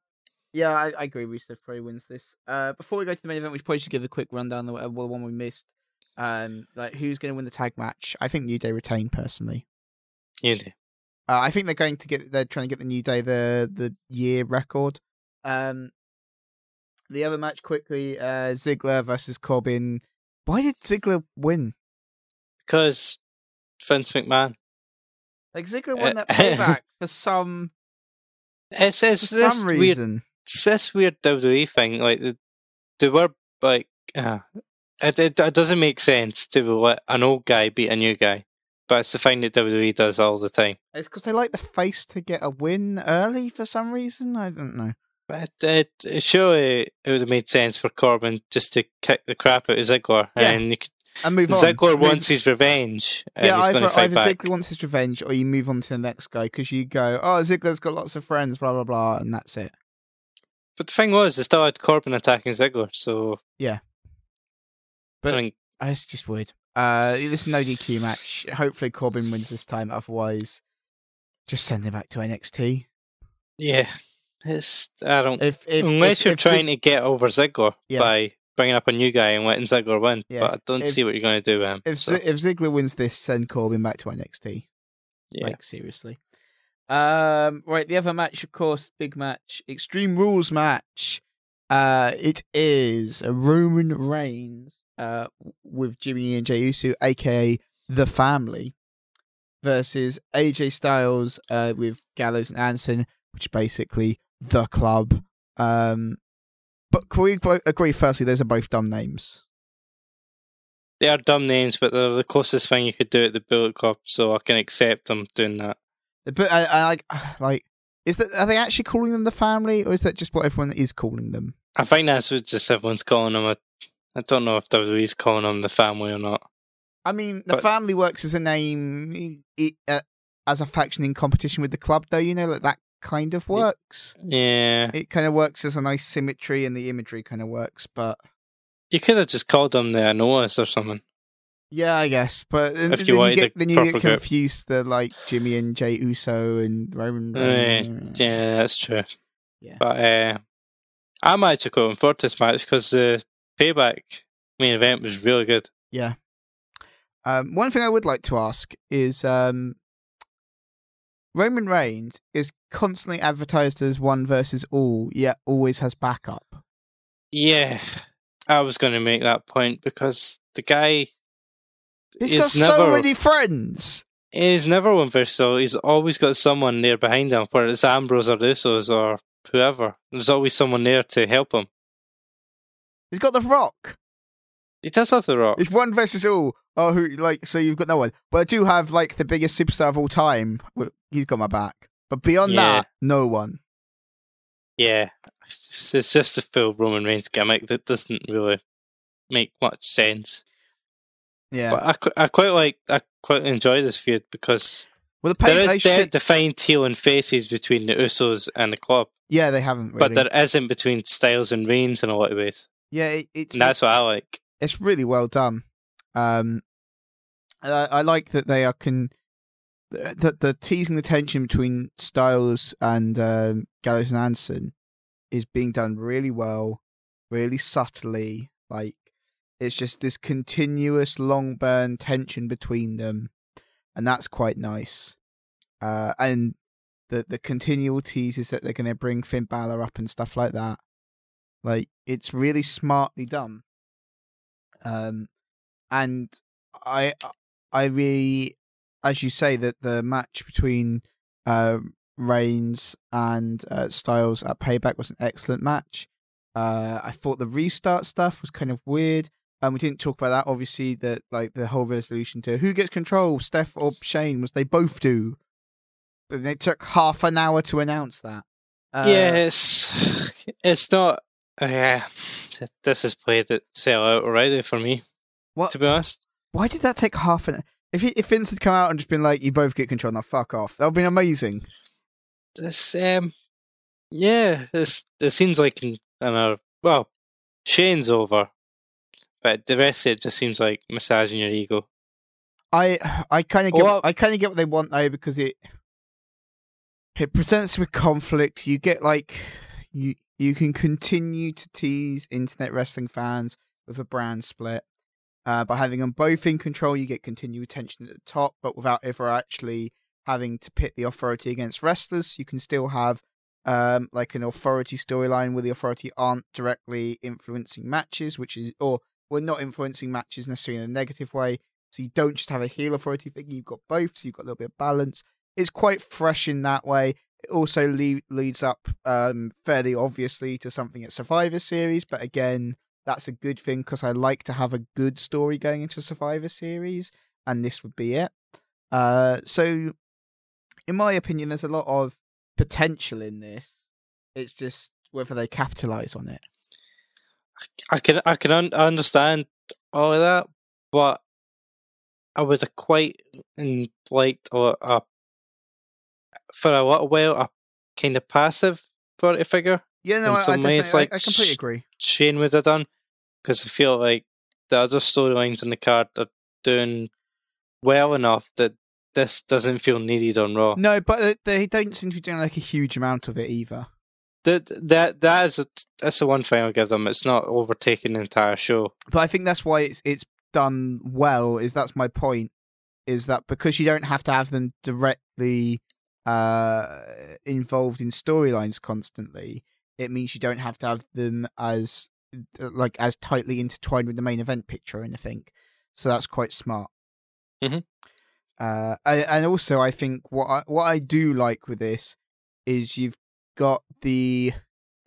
yeah, I, I agree. Rusev probably wins this. Uh, before we go to the main event, we probably should give a quick rundown of the, one we missed. Um, like who's going to win the tag match? I think New Day retain personally. you do. Uh, I think they're going to get. They're trying to get the New Day the the year record. Um, the other match quickly: uh, Ziggler versus Corbin. Why did Ziggler win? Because Vince McMahon. Like Ziggler won Uh, that payback for some It's for it's this some weird, reason. It's this weird WWE thing. Like the, they were like, uh, it, it it doesn't make sense to let an old guy beat a new guy, but it's the thing that WWE does all the time. It's because they like the face to get a win early for some reason. I don't know. But it, it surely it would have made sense for Corbin just to kick the crap out of Ziggler, Yeah. and you could, And move on. Ziggler wants his revenge, and yeah, he's going either, to fight either. Ziggler wants his revenge, or you move on to the next guy because you go, "Oh, Ziggler's got lots of friends, blah blah blah," and that's it. But the thing was, they still had Corbin attacking Ziggler, so yeah. But- I mean, It's just weird. Uh, this is no DQ match. Hopefully, Corbin wins this time. Otherwise, just send him back to NXT. yeah, it's I don't. If, if unless if, you're if trying to get over Ziggler Yeah. by bringing up a new guy and letting Ziggler win, Yeah. but I don't see what you're going to do with him. if so, Z- if Ziggler wins this, send Corbin back to NXT. yeah. Like seriously. Um, right, the other match, of course, big match, Extreme Rules match. Uh, it is Roman Reigns, uh, with Jimmy and Jey Uso, aka the Family, versus AJ Styles uh, with Gallows and Anderson, which basically the club. Um, but can we agree? Firstly, those are both dumb names. They are dumb names, but they're the closest thing you could do at the Bullet Club, so I can accept them doing that. But I, I like, like, is that are they actually calling them the family, or is that just what everyone is calling them? I think that's what just everyone's calling them. I, I don't know if WWE's calling them the family or not. I mean, the But- family works as a name it, uh, as a faction in competition with the club, though. You know, like that kind of works. Yeah, It kind of works as a nice symmetry, and the imagery kind of works. But you could have just called them the Anoas or something. Yeah, I guess. But then, then you get the then you get confused. The like Jimmy and Jey Uso and Roman. Reigns. Yeah, that's true. Yeah. But uh, I'm actually forward to this match because the payback main event was really good. Yeah. Um, one thing I would like to ask is um, Roman Reigns is constantly advertised as one versus all, yet always has backup. Yeah, I was going to make that point because the guy He's got so many friends. he's never one versatile. He's always got someone there behind him, whether it's Ambrose or Usos or whoever. There's always someone there to help him. He's got The Rock. He does have the rock. It's one versus all. Oh, who like so you've got no one. But I do have like the biggest superstar of all time. He's got my back. But beyond Yeah. that, no one. Yeah, it's just, it's just a full Roman Reigns gimmick that doesn't really make much sense. Yeah. But I, I quite like I quite enjoy this feud because well, the there is should, defined heel and faces between the Usos and the club, yeah, they haven't really. but there isn't between Styles and Reigns in a lot of ways, yeah, it, it's and that's what I like. it's really well done. Um, and I, I like that they are can that the teasing the tension between Styles and um, Gallows and Anderson is being done really well, really subtly. Like it's just this continuous long burn tension between them, and that's quite nice. Uh, and the the continual teases that they're going to bring Finn Balor up and stuff like that. Like it's really smartly done. Um, and I, I really, as you say, that the match between uh, Reigns and uh, Styles at Payback was an excellent match. Uh, I thought the restart stuff was kind of weird. Um, we didn't talk about that. Obviously, that like the whole resolution to who gets control, Steph or Shane, was they both do. But it took half an hour to announce that. Uh, yeah, it's not. Yeah, this is played it sell out already for me. What? To be honest, Why did that take half an? If he, if Vince had come out and just been like, "You both get control now, fuck off," that would have been amazing. this um, yeah, this it seems like in, in well, Shane's over, but the rest of it just seems like massaging your ego. I I kind of get Well- I kind of get what they want though because it it presents with conflict. You get like you you can continue to tease internet wrestling fans with a brand split. Uh, by having them both in control, you get continued tension at the top, but without ever actually having to pit the authority against wrestlers. You can still have um, like an authority storyline where the authority aren't directly influencing matches, which is or well not influencing matches necessarily in a negative way. So you don't just have a heel authority thing; you've got both, so you've got a little bit of balance. It's quite fresh in that way. It also le- leads up um, fairly obviously to something at Survivor Series, but again, that's a good thing because I like to have a good story going into Survivor Series, and this would be it. Uh, so, in my opinion, there's a lot of potential in this. It's just whether they capitalize on it. I can I can un- understand all of that, but I was a quite and liked a, a for a little while a kind of passive authority figure Yeah, no, In I, I, ways, like, I, I completely agree. Shane would have done because I feel like the other storylines in the card are doing well enough that this doesn't feel needed on Raw. No, but they- they don't seem to be doing like a huge amount of it either. That that that is a, that's the one thing I'll give them. It's not overtaking the entire show. But I think that's why it's it's done well. Is that's my point? Is that because you don't have to have them directly uh, involved in storylines constantly, it means you don't have to have them as like as tightly intertwined with the main event picture or anything. So that's quite smart. Mhm. Uh, and, and also, I think what I, what I do like with this is you've got the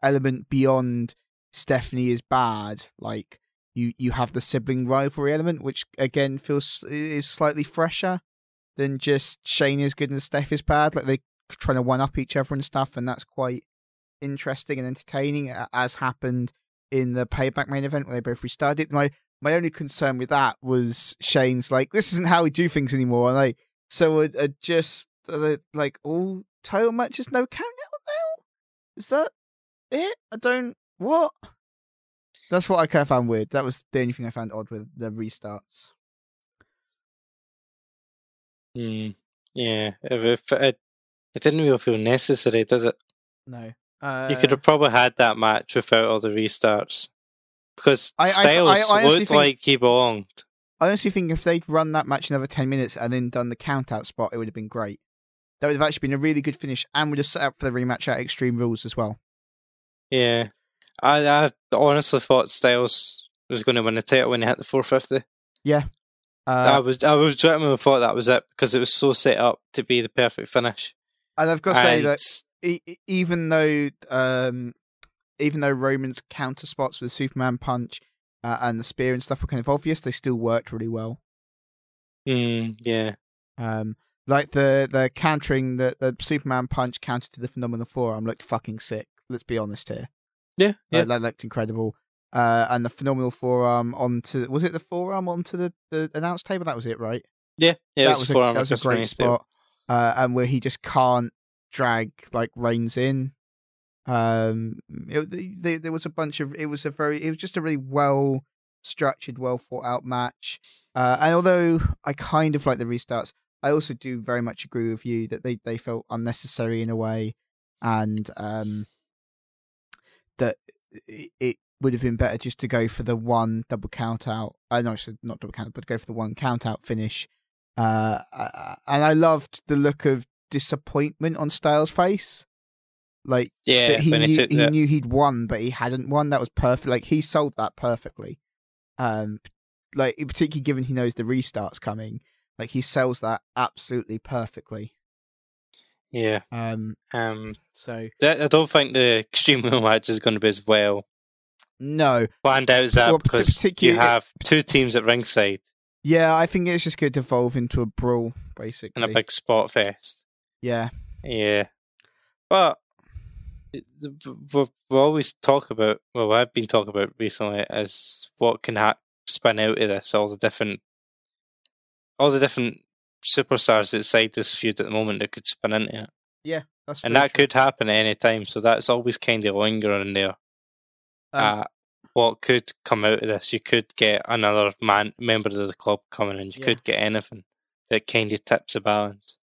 element beyond Stephanie is bad. Like you, you have the sibling rivalry element, which again feels is slightly fresher than just Shane is good and Steph is bad. Like they're trying to one up each other and stuff, and that's quite interesting and entertaining, as happened in the payback main event where they both restarted. My my only concern with that was Shane's like, this isn't how we do things anymore. And like, so are, are just are like all title matches no now? Is that it? I don't what? That's what I kind of found weird. That was the only thing I found odd with the restarts. Hmm. Yeah, if it, it didn't really feel necessary, does it? No. Uh, you could have probably had that match without all the restarts because I- I- Styles I looked think- like he belonged. I honestly think if they'd run that match another 10 minutes and then done the count out spot, it would have been great. That would have actually been a really good finish and would have set up for the rematch at Extreme Rules as well. Yeah, I I honestly thought Styles was going to win the title when he hit the 450. I Uh, was I was genuinely thought that was it because it was so set up to be the perfect finish. and I've got to say And- that e- e- even though um, even though Roman's counter spots with the Superman punch uh, and the spear and stuff were kind of obvious, they still worked really well. Mm, yeah, Um, like the the countering the the Superman punch counter to the phenomenal forearm looked fucking sick. Let's be honest here. yeah, yeah. That, that looked incredible. Uh, and the phenomenal forearm onto was it the forearm onto the, the announce table? That was it, right? yeah, yeah. that was a, forearm that was a great spot. Uh, and where he just can't drag like Reigns in. Um, it, the, there was a bunch of it was a very it was just a really well structured, well thought out match. Uh, and although I kind of like the restarts, I also do very much agree with you that they they felt unnecessary in a way, and um, that it, would have been better just to go for the one double count out. Uh, no, so not double count, but go for the one count out finish. Uh, uh, and I loved the look of disappointment on Styles' face. Like Yeah, that he knew he knew he'd won, but he hadn't won. That was perfect. Like he sold that perfectly. Um, like particularly given he knows the restart's coming, like he sells that absolutely perfectly. Yeah. Um, Um, so that, I don't think the Extreme Rules match is going to be as well no, planned out as that Well, because you have two teams at ringside yeah, I think it's just going to evolve into a brawl, basically. and a big spot fest. yeah, Yeah, but we we always talk about. Well, I've been talking about recently is what can ha- spin out of this. All the different, all the different superstars outside this feud at the moment that could spin into it, that's and that true. could happen at any time. So that's always kind of lingering there. Um, uh, what could come out of this? You could get another man member of the club coming in. You Yeah. could get anything that kind of tips the balance.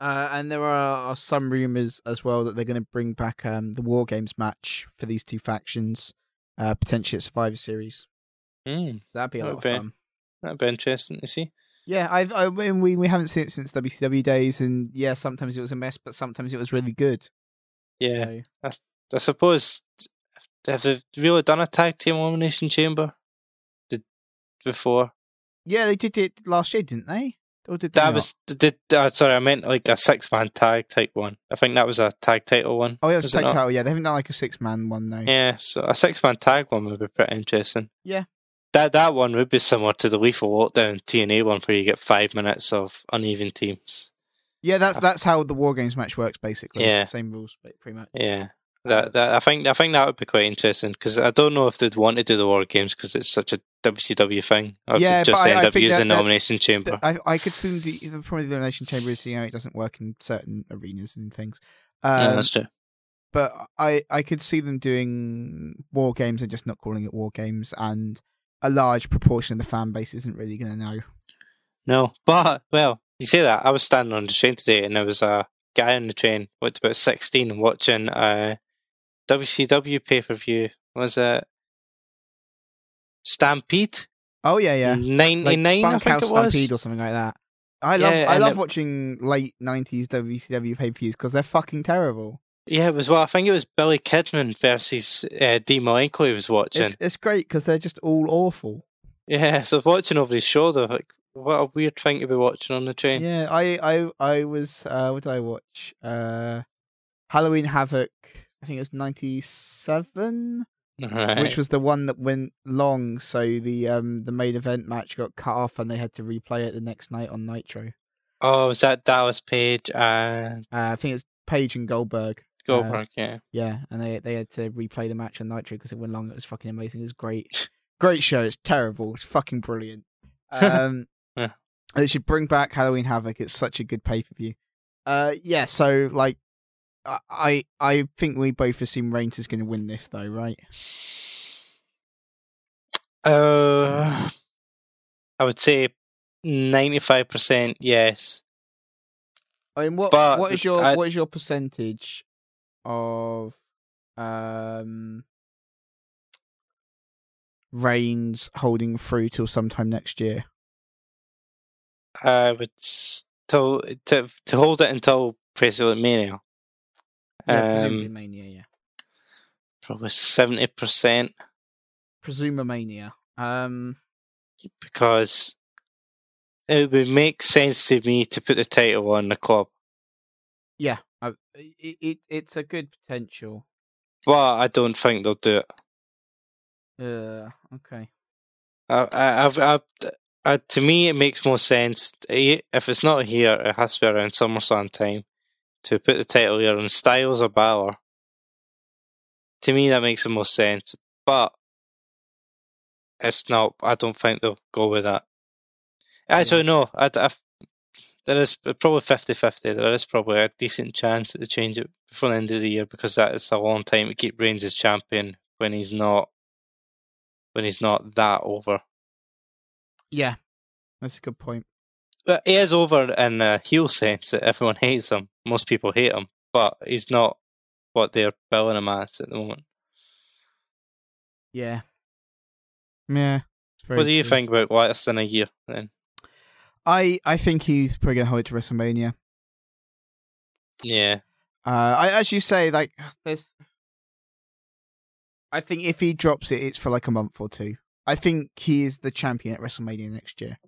Uh, and there are, are some rumors as well that they're going to bring back um, the War Games match for these two factions, uh, potentially at Survivor Series. Mm, That'd be a lot of fun. that'd be interesting to see. Yeah, I've I mean, we we haven't seen it since WCW days, and yeah, sometimes it was a mess, but sometimes it was really good. Yeah. So, I suppose have they really done a tag team elimination chamber? Did before yeah, they did it last year, didn't they? Or did they that not? was did uh, sorry I meant like a six man tag type one. I think that was a tag title one. Oh, yeah, it was was a tag title. Yeah, they haven't done like a six man one though. Yeah, so a six man tag one would be pretty interesting. Yeah. That that one would be similar to the Lethal Lockdown TNA one where you get five minutes of uneven teams. Yeah, that's that's how the War Games match works basically. Yeah. same rules, pretty much. Yeah. That, that I think I think that would be quite interesting because I don't know if they'd want to do the war games because it's such a WCW thing. Or Yeah, just but I- end I up using that- the that- chamber. I I could see the, the probably the elimination chamber is you know it doesn't work in certain arenas and things. Um, yeah, that's true. but I I could see them doing war games and just not calling it war games, and a large proportion of the fan base isn't really going to know. No, but well, you say that. I was standing on the train today, and there was a guy on the train, what's about sixteen, watching uh, a WCW pay per view. Was it Stampede? Oh yeah, yeah, ninety like. I think it was. Stampede or something like that. I love Yeah, I love it- watching late nineties WCW pay per views because they're fucking terrible. Yeah, it was. Well, I think it was Billy Kidman versus uh, Dean Malenko. He was watching. It's it's great because they're just all awful. Yeah, so watching over his shoulder, like, what a weird thing to be watching on the train. Yeah, I, I, I was. Uh, what did I watch? Uh, Halloween Havoc. I think it was ninety seven, Right. which was the one that went long. So the um the main event match got cut off, and they had to replay it the next night on Nitro. oh, was that Dallas Page and Uh, I think it's Page and Goldberg. Goldberg? yeah. Yeah, and they they had to replay the match on Nitro because it went long. It was fucking amazing. It was great, great show. It's terrible. It's fucking brilliant. Um, Yeah. they should bring back Halloween Havoc. It's such a good pay per view. Uh, yeah. So like, I- I think we both assume Reigns is going to win this though, right? Uh, I would say ninety-five percent yes. I mean, what But what is your I- what is your percentage of um Reigns holding through till sometime next year? I would to to to hold it until basically Mania. Yeah, presumably Um, Mania. Yeah, probably seventy percent presumamania. Um, because it would make sense to me to put the title on the club, yeah, I, it, it it's a good potential. but I don't think they'll do it. Uh, okay. I, I, I've, I've, uh, to me, it makes more sense eh, if it's not here. It has to be around SummerSlam time to put the title here on Styles or Balor. To me, that makes the most sense, but it's not. I don't think they'll go with that. Actually, no. I, I, there is probably 50-50. There is probably a decent chance that they change it before the end of the year because that is a long time to keep Reigns as champion when he's not when he's not that over. Yeah, that's a good point. But he is over in a heel sense that everyone hates him. Most people hate him, but he's not what they're billing him as at the moment. Yeah. Yeah. what do you true. think about less than a year then? I I think he's probably gonna hold it to WrestleMania. Yeah. Uh, I, as you say, like there's. I think if he drops it, it's for like a month or two. I think he is the champion at WrestleMania next year.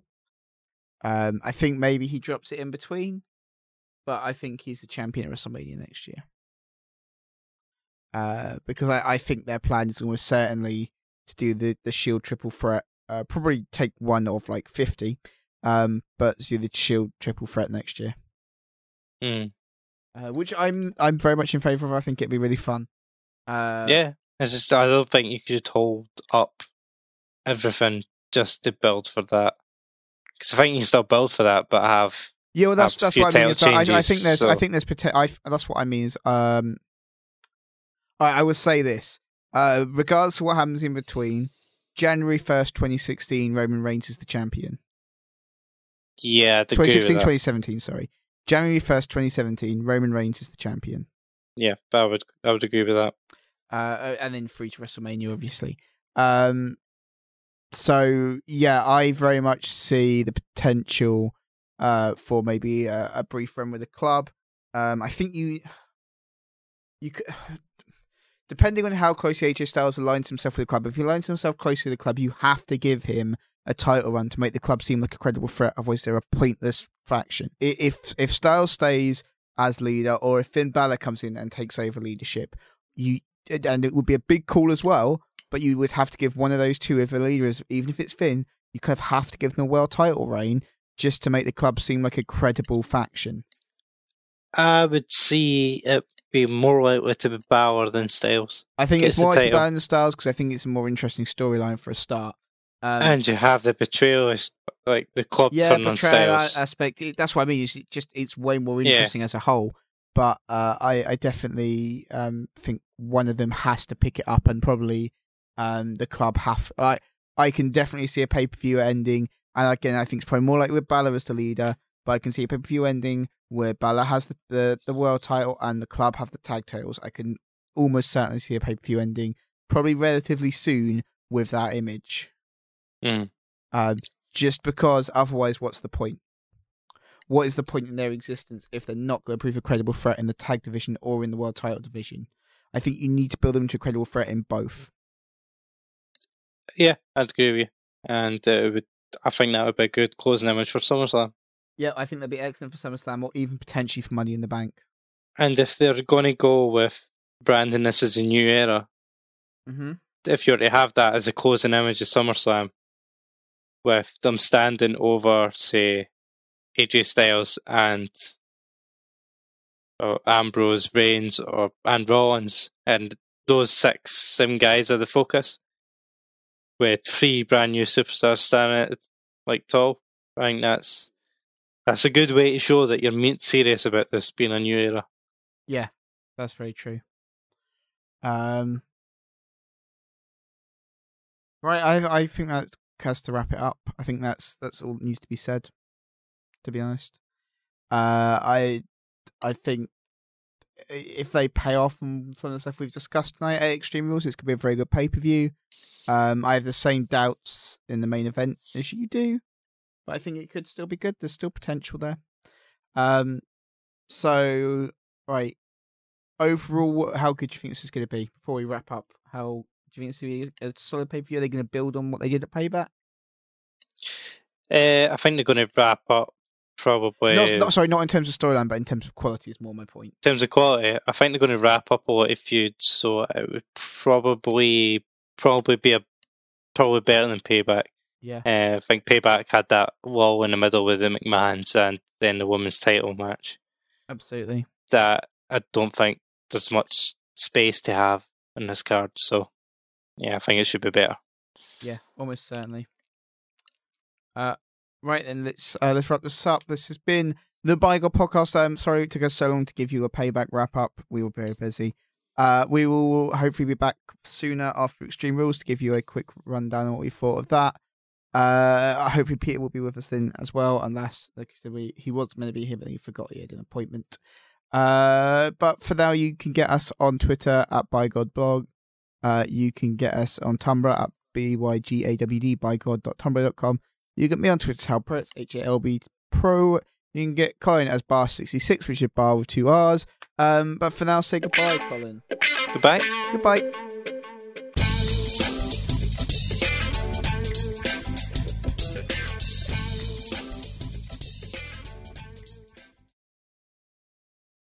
Um, I think maybe he drops it in between, but I think he's the champion at WrestleMania next year. Uh, because I, I think their plan is almost certainly to do the, the Shield triple threat. Uh, probably take one of like fifty, um, but see the Shield triple threat next year Hmm. uh, which I'm I'm very much in favour of. I think it'd be really fun. Uh, yeah. I just I don't think you could hold up everything just to build for that. Because I think you can still build for that, but have yeah. Well, that's that's what I mean. that I, I think there's I think there's I that's what I mean is um. I I will say this. Uh, regardless of what happens in between, January first, twenty sixteen, Roman Reigns is the champion. Yeah, I'd agree with 2016, that. 2017, sorry. January first, twenty seventeen, Roman Reigns is the champion. Yeah, I would I would agree with that. uh, and then free to WrestleMania, obviously. Um, so yeah, I very much see the potential uh, for maybe a, a brief run with the club. Um, I think you you could. Depending on how closely AJ Styles aligns himself with the club, if he aligns himself closely with the club, you have to give him a title run to make the club seem like a credible threat. Otherwise, they're a pointless faction. If if Styles stays as leader, or if Finn Balor comes in and takes over leadership, you and it would be a big call as well. But you would have to give one of those two, if a leader is, even if it's Finn, you kind of have to give them a world title reign just to make the club seem like a credible faction. I would see it be more likely to be Balor than Styles. I think it's more the like title. Balor Styles because I think it's a more interesting storyline for a start. Um, and you have the betrayal, like the club yeah, turn on aspect. That's what I mean. It's just it's way more Yeah. interesting as a whole. But uh, I I definitely um, think one of them has to pick it up, and probably um, the club have. I I can definitely see a pay per view ending, and again I think it's probably more like with Balor as the leader. But I can see a pay per view ending where Balor has the, the the world title and the club have the tag titles. I can almost certainly see a pay per view ending, probably relatively soon with that image. Mm. Uh, just because otherwise, what's the point? What is the point in their existence if they're not going to prove a credible threat in the tag division or in the world title division? I think you need to build them into a credible threat in both. Yeah, I'd agree with you. And uh, it would I think that would be a good closing image for SummerSlam. Yeah, I think that'd be excellent for SummerSlam or even potentially for Money in the Bank. And if they're going to go with branding this as a new era, Mm-hmm. if you're to have that as a closing image of SummerSlam, with them standing over, say, AJ Styles and or Ambrose, Reigns, or and Rollins, and those six, seven guys are the focus, with three brand new superstars standing at like tall. I think that's that's a good way to show that you're serious about this being a new era. Yeah, that's very true. Um, right, I I think that has to wrap it up. I think that's that's all that needs to be said. To be honest, uh, I I think if they pay off on some of the stuff we've discussed tonight at Extreme Rules, it's gonna be a very good pay per view. Um, I have the same doubts in the main event as you do, but I think it could still be good. There's still potential there. Um, so right, overall, how good do you think this is going to be? Before we wrap up, how do you think it's going to be a solid pay per view? Are they going to build on what they did at Payback? Uh, I think they're going to wrap up probably. Not, not sorry, not in terms of storyline, but in terms of quality is more my point. in terms of quality, I think they're going to wrap up a lot of feuds, so it would probably probably be a probably better than Payback. Yeah, Uh, I think Payback had that wall in the middle with the McMahon's and then the women's title match. absolutely. That I don't think there's much space to have in this card, so yeah, I think it should be better. Yeah, almost certainly. Uh, right then, let's uh, let's wrap this up. This has been the By Gawd podcast. I'm sorry it took us so long to give you a payback wrap up. We were very busy. Uh, we will hopefully be back sooner after Extreme Rules to give you a quick rundown on what we thought of that. Uh, hopefully Peter will be with us then as well, unless like I said, we, he was meant to be here, but he forgot he had an appointment. Uh, but for now, you can get us on Twitter at ByGawdBlog. Uh, you can get us on Tumblr at bygawd bygawd.tumblr.com. You can get me on Twitter as it's H-A-L-B Pro. You can get Colin as Barr66, which is bar with two R's. Um, but for now, say goodbye, Colin. Goodbye. Goodbye.